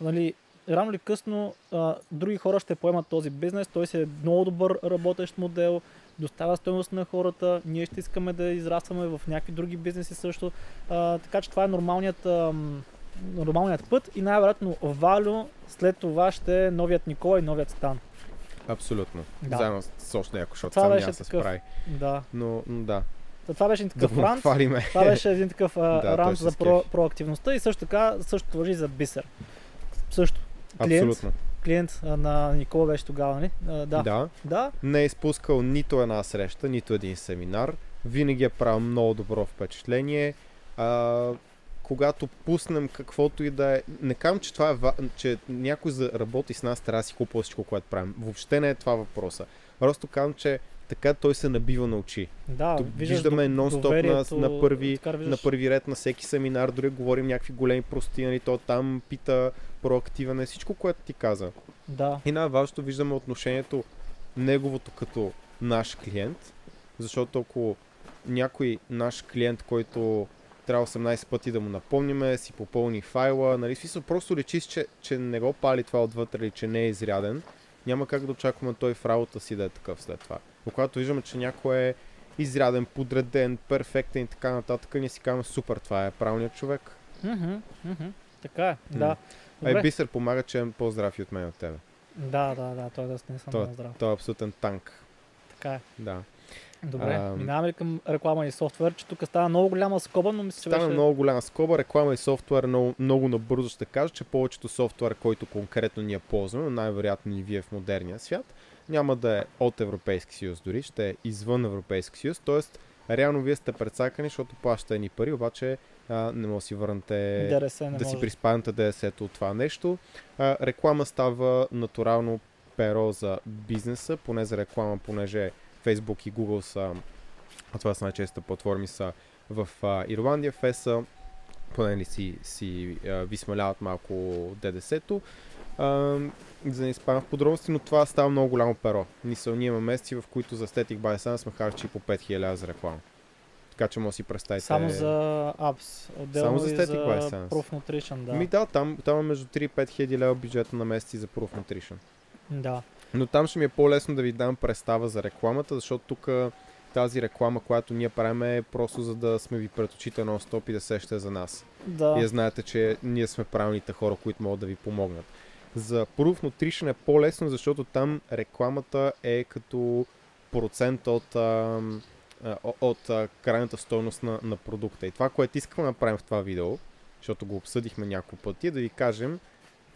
S2: Нали, рано или късно а, други хора ще поемат този бизнес, той си е много добър работещ модел, доставя стоеност на хората, ние ще искаме да израстваме в някакви други бизнеси също. А, така че това е нормалният, ам, нормалният път и най-вероятно Валю след това ще е новият Никола и новият Стан.
S1: Абсолютно.
S2: Да.
S1: Заедно с, още някой, защото
S2: Това
S1: сам няма да се справи.
S2: Да.
S1: Но, но да.
S2: Та Това беше един
S1: Да
S2: такъв рант.
S1: хвалиме.
S2: Това беше един такъв а,
S1: Да,
S2: рант за про, проактивността и също така също въжи за бисер. Също. Клиент,
S1: Абсолютно.
S2: клиент на Никола беше тогава, нали? Да. да.
S1: да. не е изпускал нито една среща, нито един семинар. Винаги е правил много добро впечатление. А, когато пуснем каквото и да е. Не казвам, че това е че някой за работи с нас, трябва да си купува всичко, което правим. Въобще не е това въпроса. Просто казвам, че така той се набива на очи.
S2: Да,
S1: Тук виждаме нон-стоп на, на, първи, на първи ред на всеки семинар, дори говорим някакви големи прости, нали, то там пита проактивен е всичко, което ти каза.
S2: Да,
S1: И най-важното виждаме отношението неговото като наш клиент, защото ако някой наш клиент, който трябва 18 пъти да му напомниме, си попълни файла, нали, смисъл просто лечи, че, че не го пали това отвътре или че не е изряден, няма как да очакваме той в работа си да е такъв след това. Но когато виждаме, че някой е изряден, подреден, перфектен и така нататък, ние си казваме супер, това е правилният човек.
S2: Мгм, мгм. така е, да.
S1: Ай. Бисер помага, че е по-здрав и от мен от тебе.
S2: Да, да, да, той да не съм
S1: Той,
S2: много здрав.
S1: той е абсолютен танк.
S2: Така е.
S1: Да.
S2: Добре,
S1: Ам.
S2: минаваме ли към реклама и софтуер, че тук стана много голяма скоба, но мисля, че
S1: Стана
S2: беше...
S1: много голяма скоба, реклама и софтуер, много, много набързо ще кажа, че повечето софтуер, който конкретно ние ползваме, но най-вероятно и вие в модерния свят, няма да е от Европейски съюз дори, ще е извън Европейски съюз, т.е. реално вие сте прецакани, защото плащате ни пари, обаче а, не може да си върнете
S2: ДРС
S1: да си приспаднете ДС-то от това нещо. А, реклама става натурално перо за бизнеса, поне за реклама, понеже Facebook и Google са, а това са най-честите платформи са в а, Ирландия, в ЕСА, поне ли си, си а, ви смаляват малко ДДС-то. За да не изпадам в подробности, но това става много голямо перо. Мисъл, ние имаме месеци, в които за Static by Sun сме харчили по 5000 за реклама. Така че може да си представите...
S2: Само за апс. Отделно
S1: Само за
S2: и
S1: Static
S2: за
S1: by Sense.
S2: Proof Nutrition, да.
S1: Ми да, там, там е между 3 и 5 хиляди лева бюджета на месец и за Proof Nutrition.
S2: Да.
S1: Но там ще ми е по-лесно да ви дам представа за рекламата, защото тук тази реклама, която ние правим е просто за да сме ви пред очите на стоп и да сещате за нас.
S2: Да.
S1: Вие знаете, че ние сме правилните хора, които могат да ви помогнат. За Proof Nutrition е по-лесно, защото там рекламата е като процент от, а, от а, крайната стоеност на, на продукта. И това, което искаме да направим в това видео, защото го обсъдихме няколко пъти, е да ви кажем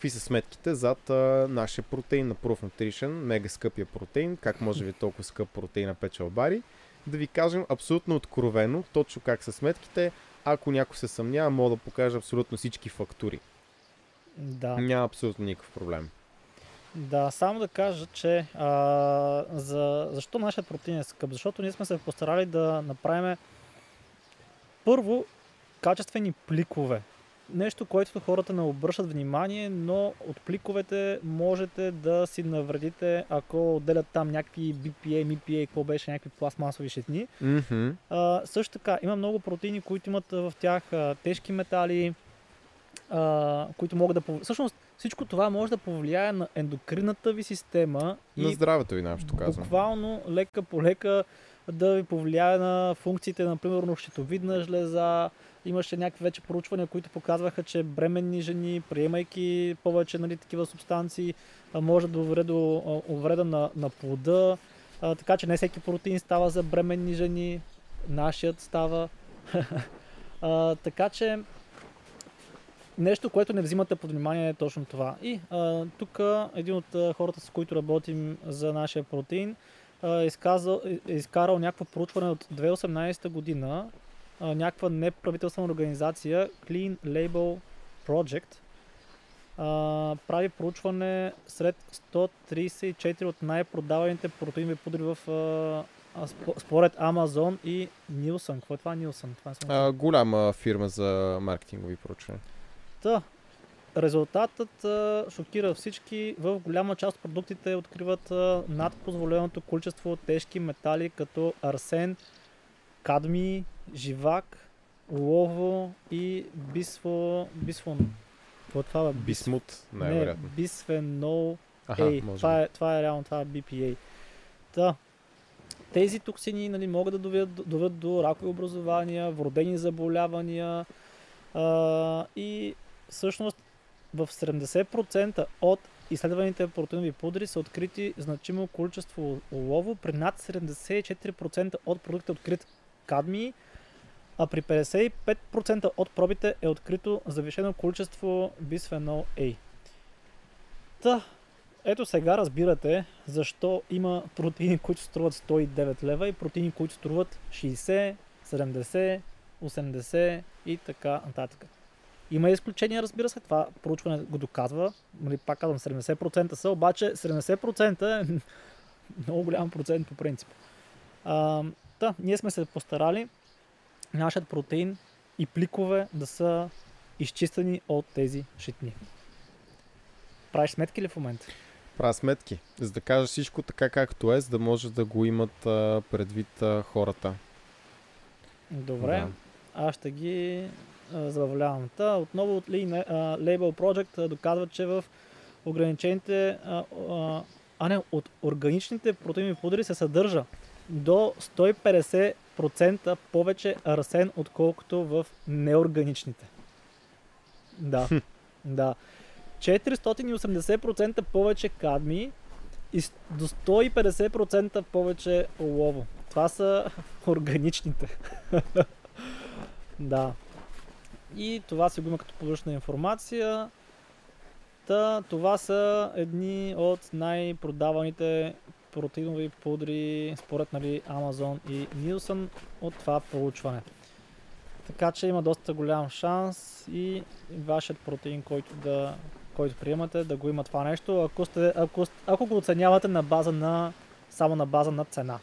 S1: какви са сметките зад а, нашия протеин на Proof Nutrition, мега скъпия протеин, как може ви е толкова скъп протеин на печалбари, да ви кажем абсолютно откровено, точно как са сметките. Ако някой се съмнява, мога да покажа абсолютно всички фактури.
S2: Да.
S1: Няма абсолютно никакъв проблем.
S2: Да, само да кажа, че а, за, защо нашия протеин е скъп? Защото ние сме се постарали да направим първо качествени пликове. Нещо, което хората не обръщат внимание, но от пликовете можете да си навредите, ако отделят там някакви BPA, MPA, какво беше, някакви пластмасови щетни.
S1: Mm-hmm.
S2: А, също така, има много протеини, които имат в тях а, тежки метали, а, които могат да... Всъщност, всичко това може да повлияе на ендокринната ви система.
S1: На и здравето ви, нашето казвам.
S2: Буквално, лека по лека да ви повлияе на функциите, например, щитовидна жлеза. Имаше някакви вече проучвания, които показваха, че бременни жени, приемайки повече нали, такива субстанции, може да доведе до увреда на, на плода. А, така че не всеки протеин става за бременни жени, нашият става. а, така че нещо, което не взимате под внимание е точно това. И а, тук един от а, хората, с които работим за нашия протеин, е, изказал, е изкарал някакво проучване от 2018 година, а, някаква неправителствена организация, Clean Label Project, а, прави проучване сред 134 от най-продаваните протеинови пудри в а, според Amazon и Nielsen. Какво е това Nielsen? Това е
S1: а, голяма фирма за маркетингови проучвания.
S2: Та, резултатът шокира всички. В голяма част от продуктите откриват над позволеното количество тежки метали, като арсен, кадми, живак, лово и бисфо, бисфон. Какво е това?
S1: Бис... Бисмут, най-вероятно.
S2: Не, бисфенол Аха. Това е, това е реално, това е BPA. Та, тези токсини нали, могат да доведат, доведат до ракови образования, вродени заболявания а, и всъщност в 70% от изследваните протеинови пудри са открити значимо количество олово, при над 74% от продуктите е открит кадмии, а при 55% от пробите е открито завишено количество бисфенол А. Та, ето сега разбирате защо има протеини, които струват 109 лева и протеини, които струват 60, 70, 80 и така нататък. Има изключения, разбира се, това проучване го доказва. Нали, пак казвам, 70% са, обаче 70% е много голям процент по принцип. А, да, ние сме се постарали нашият протеин и пликове да са изчистени от тези шитни. Правиш сметки ли в момента?
S1: Правя сметки, за да кажа всичко така както е, за да може да го имат а, предвид а, хората.
S2: Добре, да. аз ще ги забавлявам. Та, отново от Label Project доказва, че в ограничените, а, а, а не, от органичните протеинови пудри се съдържа до 150% повече арсен, отколкото в неорганичните. Да, да. 480% повече кадми и до 150% повече олово. Това са органичните. да. И това си го има като повършна информация. Та, това са едни от най-продаваните протеинови пудри според нали, Amazon и Nielsen от това проучване. Така че има доста голям шанс и вашият протеин, който, да, който приемате, да го има това нещо, ако, сте, ако, ако го оценявате на база на, само на база на цена,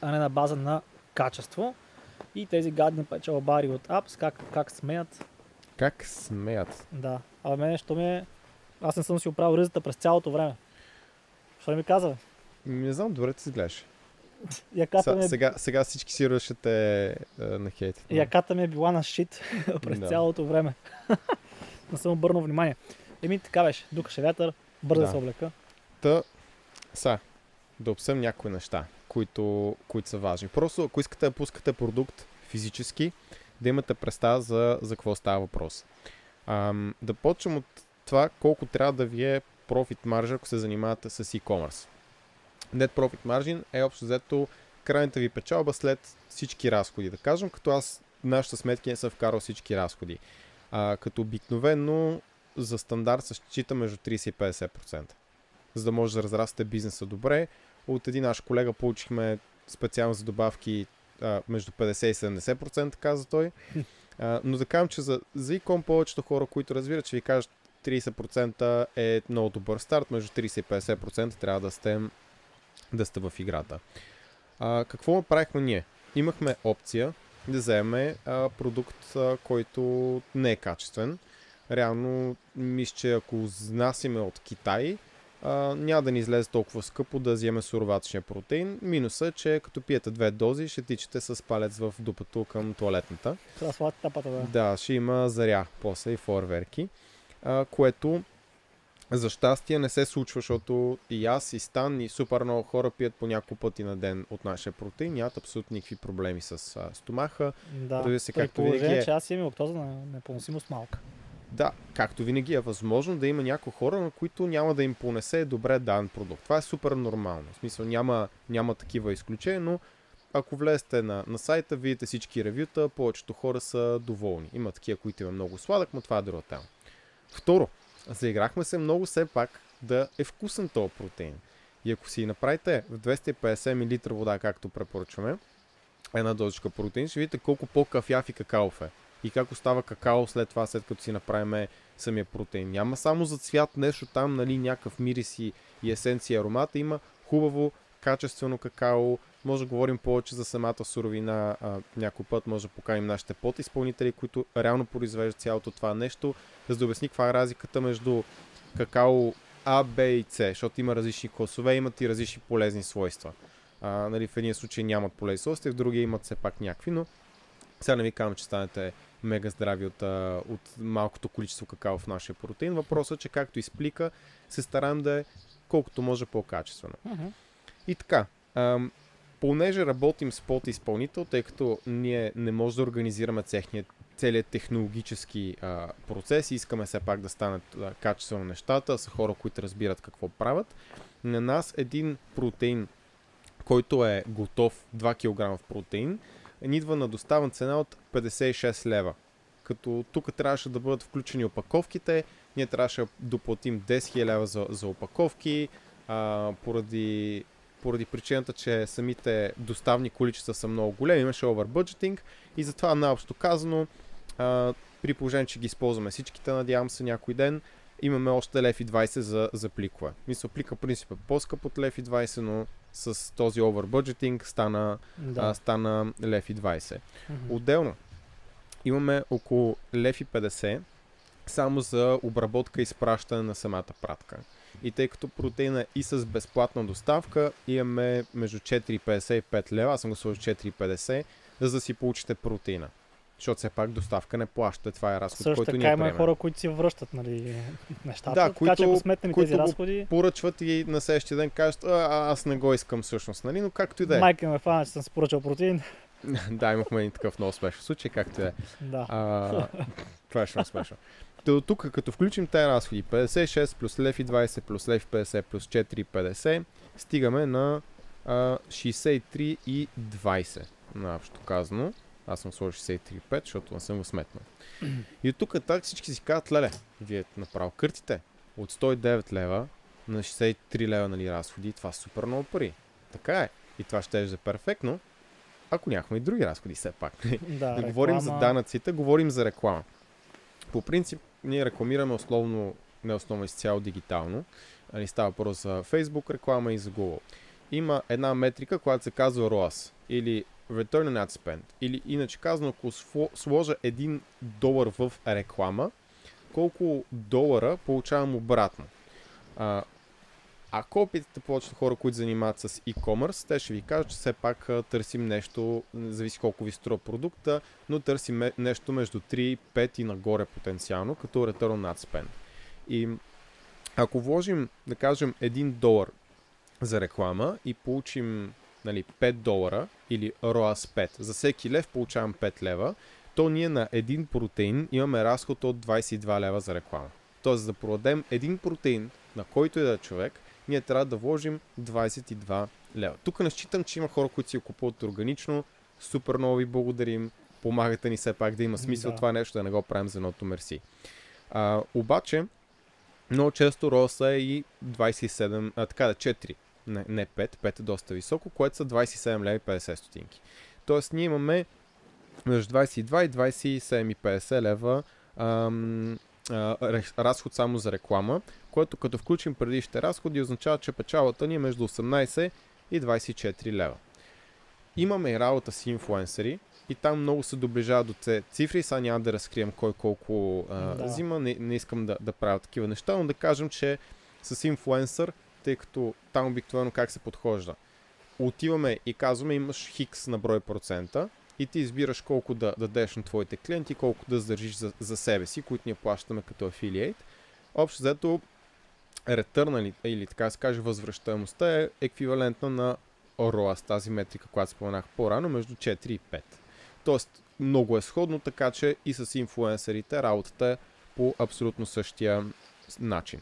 S2: а не на база на качество. И тези гадни печалбари от апс, как, как смеят.
S1: Как смеят?
S2: Да. А мене, що ми е... Аз не съм си оправил ризата през цялото време. Що ми каза?
S1: Не знам, добре ти изглеждаш.
S2: Яката ми
S1: е... сега, сега всички си ръшате е, на хейт.
S2: Но... Яката ми е била на шит през да. цялото време. не съм обърнал внимание. Еми така беше. Дукаше вятър, бързо да. се облека.
S1: Та, са, да обсъм някои неща които, които са важни. Просто ако искате да пускате продукт физически, да имате представа за, за какво става въпрос. А, да почнем от това колко трябва да ви е профит маржа, ако се занимавате с e-commerce. Net Profit Margin е общо взето крайната ви печалба след всички разходи. Да кажем, като аз нашата сметки не съм вкарал всички разходи. А, като обикновено за стандарт се счита между 30 и 50%. За да може да разрасте бизнеса добре. От един наш колега получихме специално за добавки а, между 50 и 70%, каза той. А, но да кажем, че за, за икон повечето хора, които разбират, че ви кажат 30% е много добър старт, между 30 и 50% трябва да сте, да сте в играта. А, какво направихме ние? Имахме опция да вземе а, продукт, а, който не е качествен. Реално, мисля, че ако внасяме от Китай, а, няма да ни излезе толкова скъпо да вземе суроватъчния протеин. Минуса е, че като пиете две дози, ще тичате с палец в дупето към туалетната.
S2: тапата, да.
S1: Да, ще има заря после и фойерверки, а, което за щастие не се случва, защото и аз, и Стан, и супер много хора пият по няколко пъти на ден от нашия протеин. Нямат абсолютно никакви проблеми с а, стомаха.
S2: Да, Преди се, както винаги е... че аз имам лактоза на непоносимост малка.
S1: Да, както винаги е възможно да има някои хора, на които няма да им понесе добре дан продукт. Това е супер нормално. В смисъл няма, няма такива изключения, но ако влезете на, на сайта, видите всички ревюта, повечето хора са доволни. Има такива, които има много сладък, но това е друга тема. Второ, заиграхме се много все пак да е вкусен този протеин. И ако си направите в 250 мл вода, както препоръчваме, една дозичка протеин, ще видите колко по-кафяв и какаов е. И как остава какао след това, след като си направим самия протеин. Няма само за цвят нещо там, нали, някакъв мирис и, и есенция аромата. Има хубаво, качествено какао. Може да говорим повече за самата суровина. А, някой път може да поканим нашите подизпълнители, които реално произвеждат цялото това нещо, за да обясни каква е разликата между какао А, Б и С, защото има различни класове, имат и различни полезни свойства. А, нали, в един случай нямат полезни свойства, в другия имат все пак някакви, но сега не ви казвам, че станете мега здрави от, от малкото количество какао в нашия протеин. Въпросът е, че както изплика, се стараем да е колкото може по-качествено. Uh-huh. И така, ам, понеже работим с подизпълнител, тъй като ние не можем да организираме техният целият технологически а, процес и искаме все пак да станат а, качествено нещата, са хора, които разбират какво правят. На нас един протеин, който е готов 2 кг протеин, ни идва на доставна цена от 56 лева. Като тук трябваше да бъдат включени опаковките, ние трябваше да доплатим 10 000 лева за, за опаковки, а, поради поради причината, че самите доставни количества са много големи, имаше overbudgeting и затова наобщо казано, а, при положение, че ги използваме всичките, надявам се някой ден, имаме още лев и 20 за, за пликове. Мисля, плика принцип е по-скъп от лев и 20, но с този overbudgeting стана, да. а, стана лев и 20. Mm-hmm. Отделно, имаме около лев и 50 само за обработка и изпращане на самата пратка. И тъй като протеина е и с безплатна доставка, имаме между 4,50 и 5 лева, аз съм го сложил 4,50, за да си получите протеина. Защото все пак доставка не плаща. Това е разход,
S2: Също
S1: който
S2: така има хора, които си връщат нали, нещата. Да, така, които, че ако сметнем
S1: които
S2: тези разходи...
S1: поръчват и на следващия ден кажат, а, аз не го искам всъщност, нали? но както и да е.
S2: Майка ме фана, че съм си поръчал протеин.
S1: да, имахме един такъв много смешен случай, както и да е.
S2: Да.
S1: А, това е много смешно. До тук, като включим тези разходи, 56 плюс лев и 20 плюс лев 50 плюс 4,50, стигаме на а, 63 и 20, наобщо казано. Аз съм сложил 63,5, защото не съм го сметнал. И от тук так всички си казват, леле, вие направо къртите от 109 лева на 63 лева нали, разходи, това е супер много пари. Така е. И това ще е перфектно, ако нямахме и други разходи все пак.
S2: Да,
S1: да говорим за данъците, говорим за реклама. По принцип, ние рекламираме основно, не основно изцяло дигитално. Ни става въпрос за Facebook реклама и за Google. Има една метрика, която се казва ROAS или Return Ad Spend. Или иначе казано, ако сложа 1 долар в реклама, колко долара получавам обратно. А, ако питате повечето хора, които занимават с e-commerce, те ще ви кажат, че все пак търсим нещо, зависи колко ви струва продукта, но търсим нещо между 3, 5 и нагоре потенциално, като return ad spend. И ако вложим, да кажем, 1 долар за реклама и получим нали, 5 долара или ROAS 5, за всеки лев получавам 5 лева, то ние на един протеин имаме разход от 22 лева за реклама. Тоест, за да продадем един протеин на който и да е човек, ние трябва да вложим 22 лева. Тук не считам, че има хора, които си го купуват органично. Супер много ви благодарим. Помагате ни все пак да има смисъл да. това нещо, да не го правим за едното мерси. А, обаче, много често роса е и 27, а, така да, 4, не, не 5, 5 е доста високо, което са 27 лева и 50 стотинки. Тоест ние имаме между 22 и 27 и 50 лева ам, а, разход само за реклама, което като включим предишните разходи означава, че печалата ни е между 18 и 24 лева. Имаме и работа с инфуенсъри и там много се доближава до тези цифри. Сега няма да разкрием кой колко а, да. взима, не, не искам да, да правя такива неща, но да кажем, че с инфуенсър, тъй като там обикновено как се подхожда. Отиваме и казваме имаш хикс на брой процента и ти избираш колко да дадеш на твоите клиенти, колко да задържиш за, за себе си, които ние плащаме като афилиейт. Общо взето ретърна или така се каже възвръщаемостта е еквивалентна на ROAS, тази метрика, която споменах по-рано, между 4 и 5. Тоест много е сходно, така че и с инфлуенсърите работата е по абсолютно същия начин.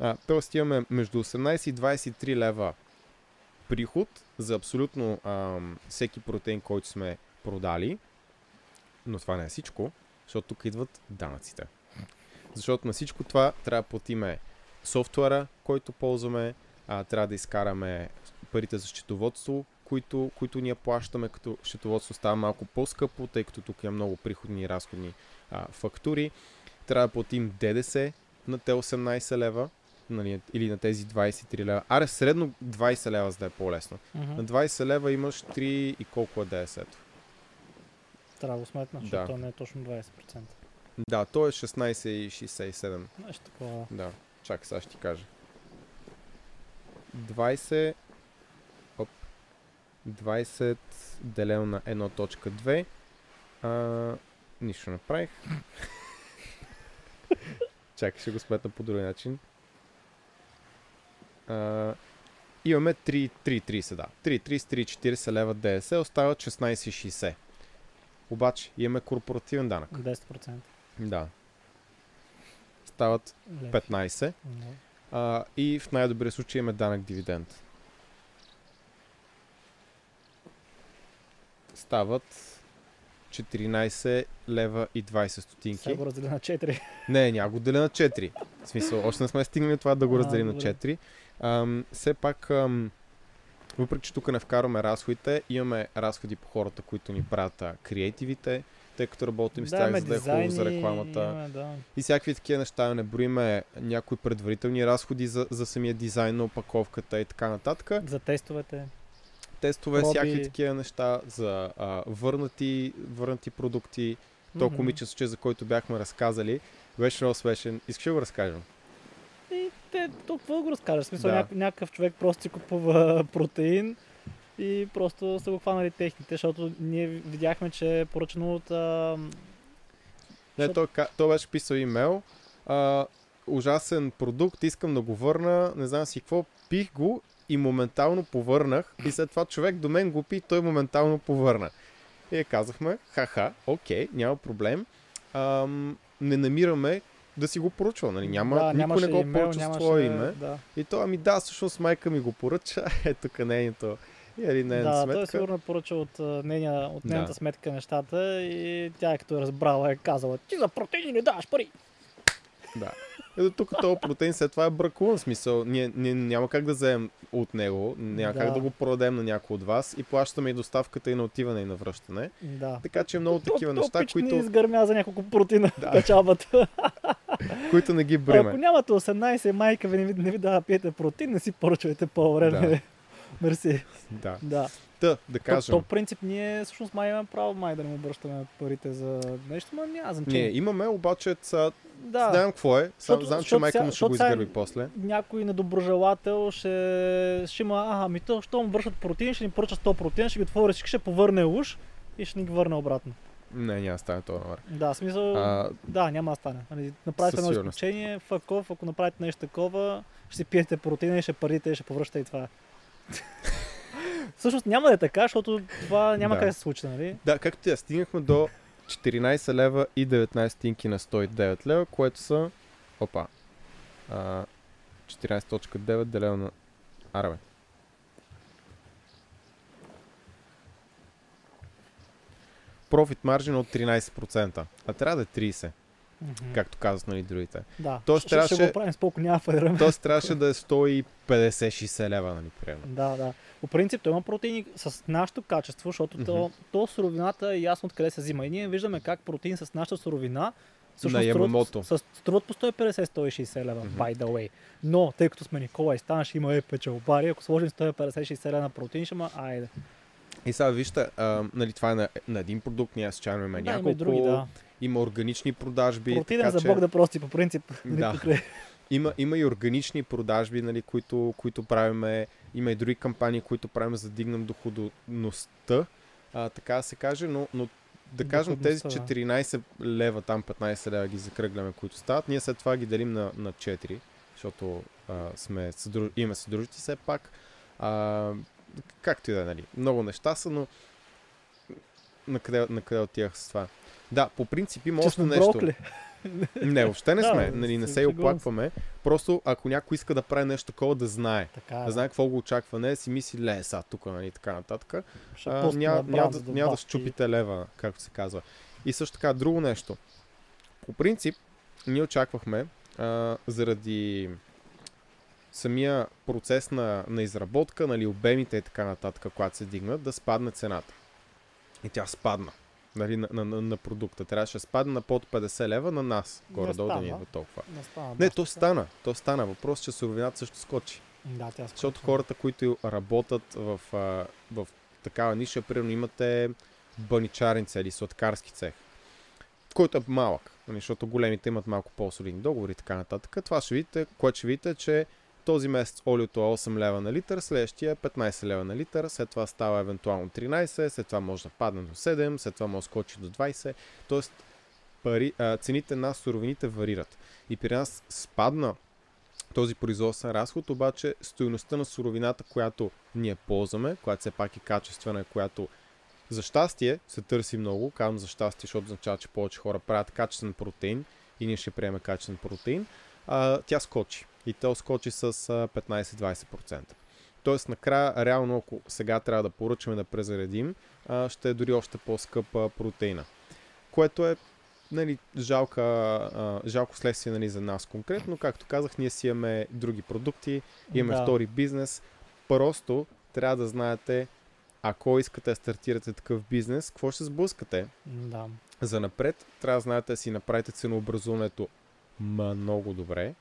S1: А, тоест имаме между 18 и 23 лева приход за абсолютно а, всеки протеин, който сме продали, но това не е всичко, защото тук идват данъците. Защото на всичко това трябва да платиме софтуера, който ползваме, а, трябва да изкараме парите за счетоводство, които, които ние плащаме, като счетоводство става малко по-скъпо, тъй като тук има много приходни и разходни а, фактури. Трябва да платим ДДС на те 18 лева, нали, или на тези 23 лева. Аре, средно 20 лева, за да е по-лесно. Mm-hmm. На 20 лева имаш 3 и колко е ДДС-то?
S2: Трябва да сметна, защото да. не е точно 20%.
S1: Да, то е 16,67.
S2: Нещо такова.
S1: Да. Чакай, сега ще ти кажа. 20 оп, 20 делено на 1.2 а, нищо направих. Чакай, ще го сметна по друг начин. А, имаме 3,30 да. 3,30-3,40 лева ДС, остават 16,60. Обаче имаме корпоративен данък.
S2: 10%.
S1: Да стават 15. А, и в най-добрия случай имаме данък дивиденд. Стават 14 лева и 20 стотинки. Сега
S2: го разделя на 4.
S1: Не, няма го деля на 4. В смисъл, още не сме стигнали това да го разделим на 4. Ам, все пак, ам, въпреки че тук не вкарваме разходите, имаме разходи по хората, които ни правят креативите, тъй като работим с да, тях, за да е хубаво за рекламата. Имаме,
S2: да.
S1: И всякакви такива неща. Не броиме някои предварителни разходи за, за самия дизайн на опаковката и така нататък.
S2: За тестовете.
S1: Тестове, Проби. всякакви такива неща, за а, върнати, върнати продукти. То mm-hmm. комичен случай, за който бяхме разказали, беше много смешен. Искаш да го разкажем?
S2: Те, толкова го разкажеш. В смисъл, да. няк- някакъв човек просто си купува протеин, и просто са го хванали техните, защото ние видяхме, че е поръчано от... А...
S1: Не, защото... той, той беше писал имейл, а, ужасен продукт, искам да го върна, не знам си какво, пих го и моментално повърнах и след това човек до мен го пи, той моментално повърна. И казахме, ха-ха, окей, няма проблем. Ам, не намираме да си го поръчва. Нали? Няма, да, никой не го поръча с твое име. Да. И то, ами да, всъщност майка ми го поръча. Ето къде нейното или не
S2: да,
S1: сметка.
S2: той сигурно поръча от, нейния, от нейната да. сметка нещата и тя е като е разбрала е казала, ти за протеини не даваш пари.
S1: Да. Ето тук този протеин след това е бракуван смисъл. Ние, ние няма как да вземем от него, няма да. как да го продадем на някой от вас и плащаме и доставката и на отиване и на връщане.
S2: Да.
S1: Така че е много то, такива неща, то, които...
S2: изгърмя за няколко протеина да. печалбата.
S1: които не ги бреме.
S2: Ако нямате 18, майка ви не ви, не ви дава пиете протеин, не си поръчвайте по-време. Да. Мерси.
S1: Да.
S2: да.
S1: Та, да кажем.
S2: То, то принцип ние всъщност май имаме право май да не му обръщаме парите за нещо, но няма значение.
S1: Не, имаме, обаче са... да. знаем какво е. Сам, знам, че майка му ще го изгърби после.
S2: Някой недоброжелател ще, ще има, ага, ами то, що му вършат протеин, ще ни поръча 100 протеин, ще ги отвори ще повърне уж и ще ни ги върне обратно.
S1: Не, няма стане това номер.
S2: Да, смисъл, а... да, няма да стане. Нали, направите едно изключение, факов, ако направите нещо такова, ще си пиете протеина и ще парите ще повръщате и това. Всъщност няма да е така, защото това няма
S1: Да.
S2: къде да се случи, нали?
S1: Да, както я стигнахме до 14 лева и 19 стинки на 109 лева, което са... Опа. А, 14.9 делено на... Аре, бе. Профит маржин от 13%, а трябва да е 30%,
S2: Мгм.
S1: както казват нали другите.
S2: Да.
S1: Тоест
S2: ще, ще
S1: трябваше-
S2: го правим с колко няма фалираме.
S1: Тоест трябваше да е 150-60 лева, нали, примерно.
S2: Да, да. По принцип, той има протеини с нашето качество, защото то, то суровината е ясно откъде се взима. И ние виждаме как протеин с нашата суровина всъщност
S1: На
S2: струват, с, струват по 150-160 лева,
S1: Мгм.
S2: by the way. Но, тъй като сме Никола и Стан, ще има е печалбари, ако сложим 150-60 лева на протеин, ще има айде.
S1: И сега вижте, а, нали, това е на, на един продукт, ние случайно имаме
S2: Да,
S1: няколко,
S2: други, да.
S1: Има органични продажби.
S2: Протеинен
S1: така
S2: за
S1: че...
S2: Бог да прости по принцип. нали,
S1: Да. Има, има и органични продажби, нали, които, които правиме. Има и други кампании, които правим за да дигнем доходността, а, така да се каже, но, но да кажем тези
S2: Доходността, да.
S1: 14 лева, там 15 лева ги закръгляме, които стават, ние след това ги делим на, на 4, защото а, сме съдру... имаме съдружници все пак. А, както и да е, нали. Много неща са, но на къде, на къде отивах с това? Да, по принцип има още нещо.
S2: брокли.
S1: Не, въобще не сме.
S2: да,
S1: нали, не
S2: се
S1: и оплакваме. Просто ако някой иска да прави нещо такова, да знае.
S2: Така,
S1: Да знае какво го очаква. Не си мисли, ле, са тук, нали, така нататък. Няма, да, да щупите лева, както се казва. И също така, друго нещо. По принцип, ние очаквахме, а, заради самия процес на, на изработка, нали, обемите и така нататък, когато се дигнат, да спадне цената. И тя спадна. Нали, на, на, на, на продукта. Трябваше да спадне на под 50 лева на нас. Горе-долу да ни идва толкова.
S2: Не, стана
S1: Не, то стана. То стана. Въпрос, че суровината също скочи.
S2: Да, тя
S1: Защото
S2: скочи.
S1: хората, които работят в, а, в такава ниша, примерно имате баничарница или сладкарски цех, който е малък, нали, защото големите имат малко по-солидни договори и така нататък. Това ще видите, което ще видите, че този месец олиото е 8 лева на литър, следващия е 15 лева на литър, след това става евентуално 13, след това може да падне до 7, след това може да скочи до 20. Тоест пари, а, цените на суровините варират. И при нас спадна този производствен разход, обаче стоеността на суровината, която ние ползваме, която все пак е качествена, която за щастие се търси много, казвам за щастие, защото означава, че повече хора правят качествен протеин и ние ще приемем качествен протеин, а, тя скочи. И то скочи с а, 15-20%. Тоест, накрая, реално, ако сега трябва да поръчаме да презаредим, ще е дори още по-скъпа протеина. Което е нали, жалка, жалко следствие нали, за нас конкретно. Както казах, ние си имаме други продукти, имаме
S2: Да.
S1: втори бизнес. Просто трябва да знаете, ако искате да стартирате такъв бизнес, какво ще сблъскате.
S2: Да.
S1: За напред трябва да знаете да си направите ценообразуването много добре,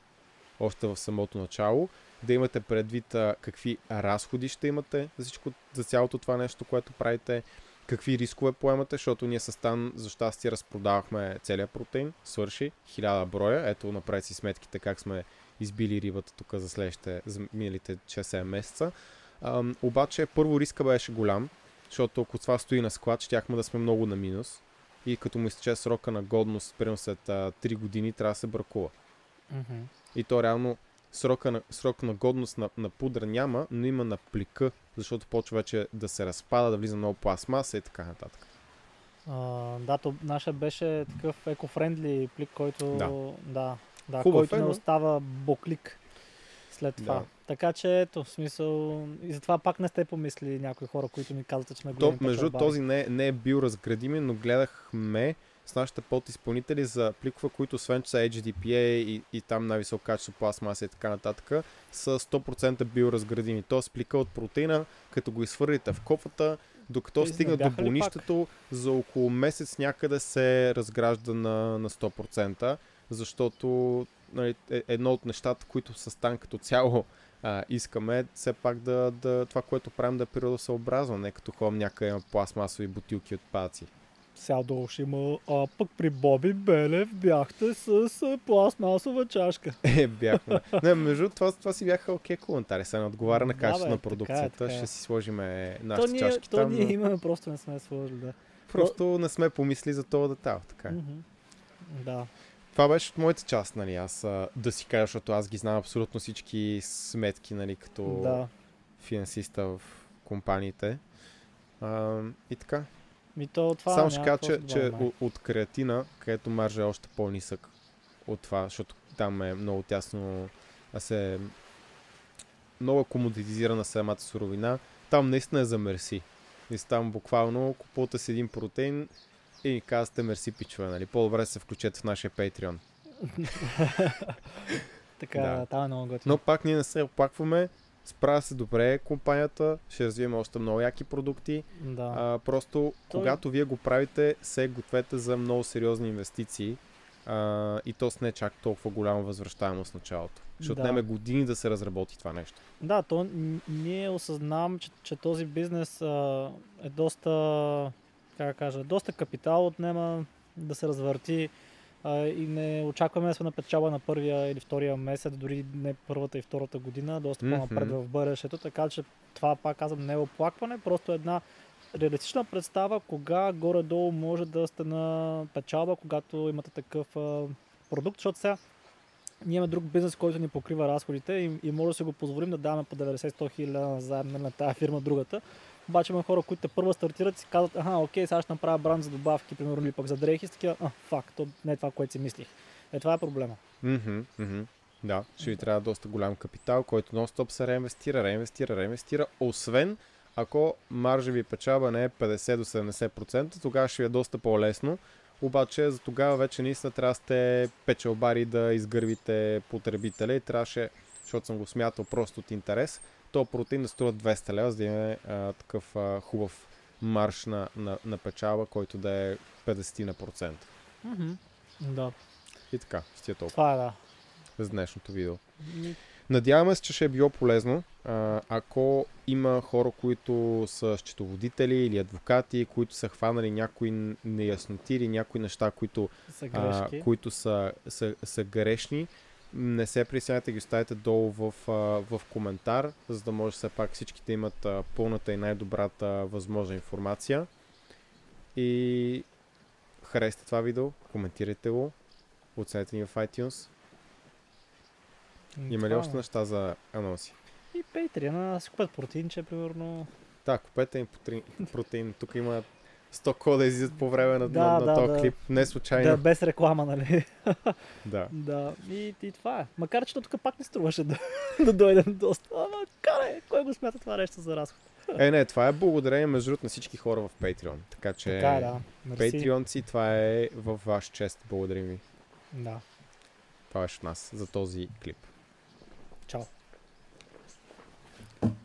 S1: още в самото начало, да имате предвид а, какви разходи ще имате за, всичко, за цялото това нещо, което правите, какви рискове поемате, защото ние с Стан за щастие разпродавахме целият протеин, свърши, 1000 броя, ето направи си сметките как сме избили рибата тук за следващите, за миналите 6-7 месеца. Ам, обаче първо риска беше голям, защото ако това стои на склад, щяхме да сме много на минус и като му изтече срока на годност, примерно след а, 3 години, трябва да се бракува.
S2: Мгм.
S1: И то реално срока на, срок на годност на, на пудра няма, но има на плика, защото почва вече да се разпада, да влиза много пластмаса и така нататък.
S2: А, да, то нашия беше такъв екофрендли плик, който
S1: Да.
S2: да, да
S1: Хубав
S2: който
S1: е,
S2: не остава боклик след това.
S1: Да.
S2: Така че ето, в смисъл, и затова пак не сте помисли някои хора, които ми казвате, че
S1: То,
S2: големи
S1: между
S2: печалбари.
S1: този не, не е бил разградимен, но гледахме с нашите подизпълнители за пликове, които освен че са HDPA и, и там най-високо качество пластмаса и така нататък, са 100% биоразградими. Тоест плика от протеина, като го изхвърлите в кофата, докато
S2: не
S1: стигна до бонището, за около месец някъде се разгражда на, на 100%, защото нали, е- едно от нещата, които с Стан като цяло а, искаме все пак да, да, това, което правим да е природосъобразно, не като ходим някъде има пластмасови бутилки от паци.
S2: Сега долу ще има, а пък при Боби Белев бяхте с пластмасова чашка.
S1: Е, бяхме. Не, между това, това си бяха окей коментари. Сега не отговаря на качеството на
S2: така е,
S1: продукцията.
S2: така е.
S1: Ще си сложиме
S2: То
S1: нашите
S2: ние,
S1: чашки
S2: то
S1: там.
S2: ние
S1: но
S2: имаме, просто не сме сложили, да.
S1: Просто не сме помисли за това детайл. Така.
S2: Мгм. Да.
S1: Това беше от моята част, нали, аз да си кажа, защото аз ги знам абсолютно всички сметки, нали, като
S2: Да.
S1: финансиста в компаниите. А, и така.
S2: Ми то, това
S1: Само ще кажа, че, че от, от креатина, където маржа е още по-нисък от това, защото там е много тясно, а се много е комодитизирана самата суровина. Там наистина е за мерси. И там буквално купувате си един протеин и казвате мерси пичове, нали? По-добре се включете в нашия Patreon.
S2: така, да. там е много готино.
S1: Но пак ние не се оплакваме. Справя се добре компанията, ще развием още много яки продукти.
S2: Да.
S1: А, просто, Той... когато вие го правите, се гответе за много сериозни инвестиции. А, и то с не чак толкова голяма възвръщаемост в началото. Ще да. отнеме години да се разработи това нещо.
S2: Да, то ние осъзнавам, че, че този бизнес а, е доста, как кажа, доста капитал отнема да се развърти и не очакваме да сме на печала на първия или втория месец, дори не първата и втората година, доста по-напред mm-hmm. в бъдещето, така че това пак казвам не е оплакване, просто една реалистична представа кога горе-долу може да сте на печалба, когато имате такъв а, продукт, защото сега ние имаме друг бизнес, който ни покрива разходите и, и може да си го позволим да даваме по 90-100 хиляди заедно нали, на тази фирма, другата. Обаче има хора, които те първо стартират и си казват, аха, окей, сега ще направя бранд за добавки, примерно, или пък за дрехи, с такива, а, факт, то не е това, което си мислих. Е, това е проблема.
S1: Mm-hmm, mm-hmm. Да, ще ви трябва доста голям капитал, който нон-стоп се реинвестира, реинвестира, реинвестира, освен ако маржа ви печалба не е 50 до 70%, тогава ще ви е доста по-лесно. Обаче за тогава вече наистина трябва да сте печалбари да изгървите потребителя и трябваше, защото съм го смятал просто от интерес, то протеин да струва 200 лева, за да имаме а, такъв а, хубав марш на, на, на печалба, който да е 50 на процент.
S2: Mm-hmm. Да.
S1: И така, ще е толкова.
S2: Това е да.
S1: За днешното видео. Надяваме се, че ще е било полезно. А, ако има хора, които са счетоводители или адвокати, които са хванали някои неясноти или някои неща, които
S2: са, а,
S1: които са, са, са грешни, не се присягате, ги оставите долу в, в коментар, за да може все пак всички да имат пълната и най-добрата възможна информация. И харесайте това видео, коментирайте го, оценете ни в iTunes. Има ли още е. неща за анонси?
S2: И Patreon, си купят протеинче, примерно.
S1: Да, купете им протеин. Тук има 100 кода излизат по време на, да, на, на да, този да. клип. Не случайно.
S2: Да, без реклама, нали?
S1: да.
S2: да. И, и това е. Макар, че тук пак не струваше да, да дойдем доста. Ама, карай, кой го смята това нещо за разход?
S1: е, не, това е благодарение между другото на всички хора в Patreon. Така че,
S2: така, е, да.
S1: Patreonци, това е във ваш чест. Благодарим ви.
S2: Да.
S1: Това беше от нас за този клип.
S2: Чао.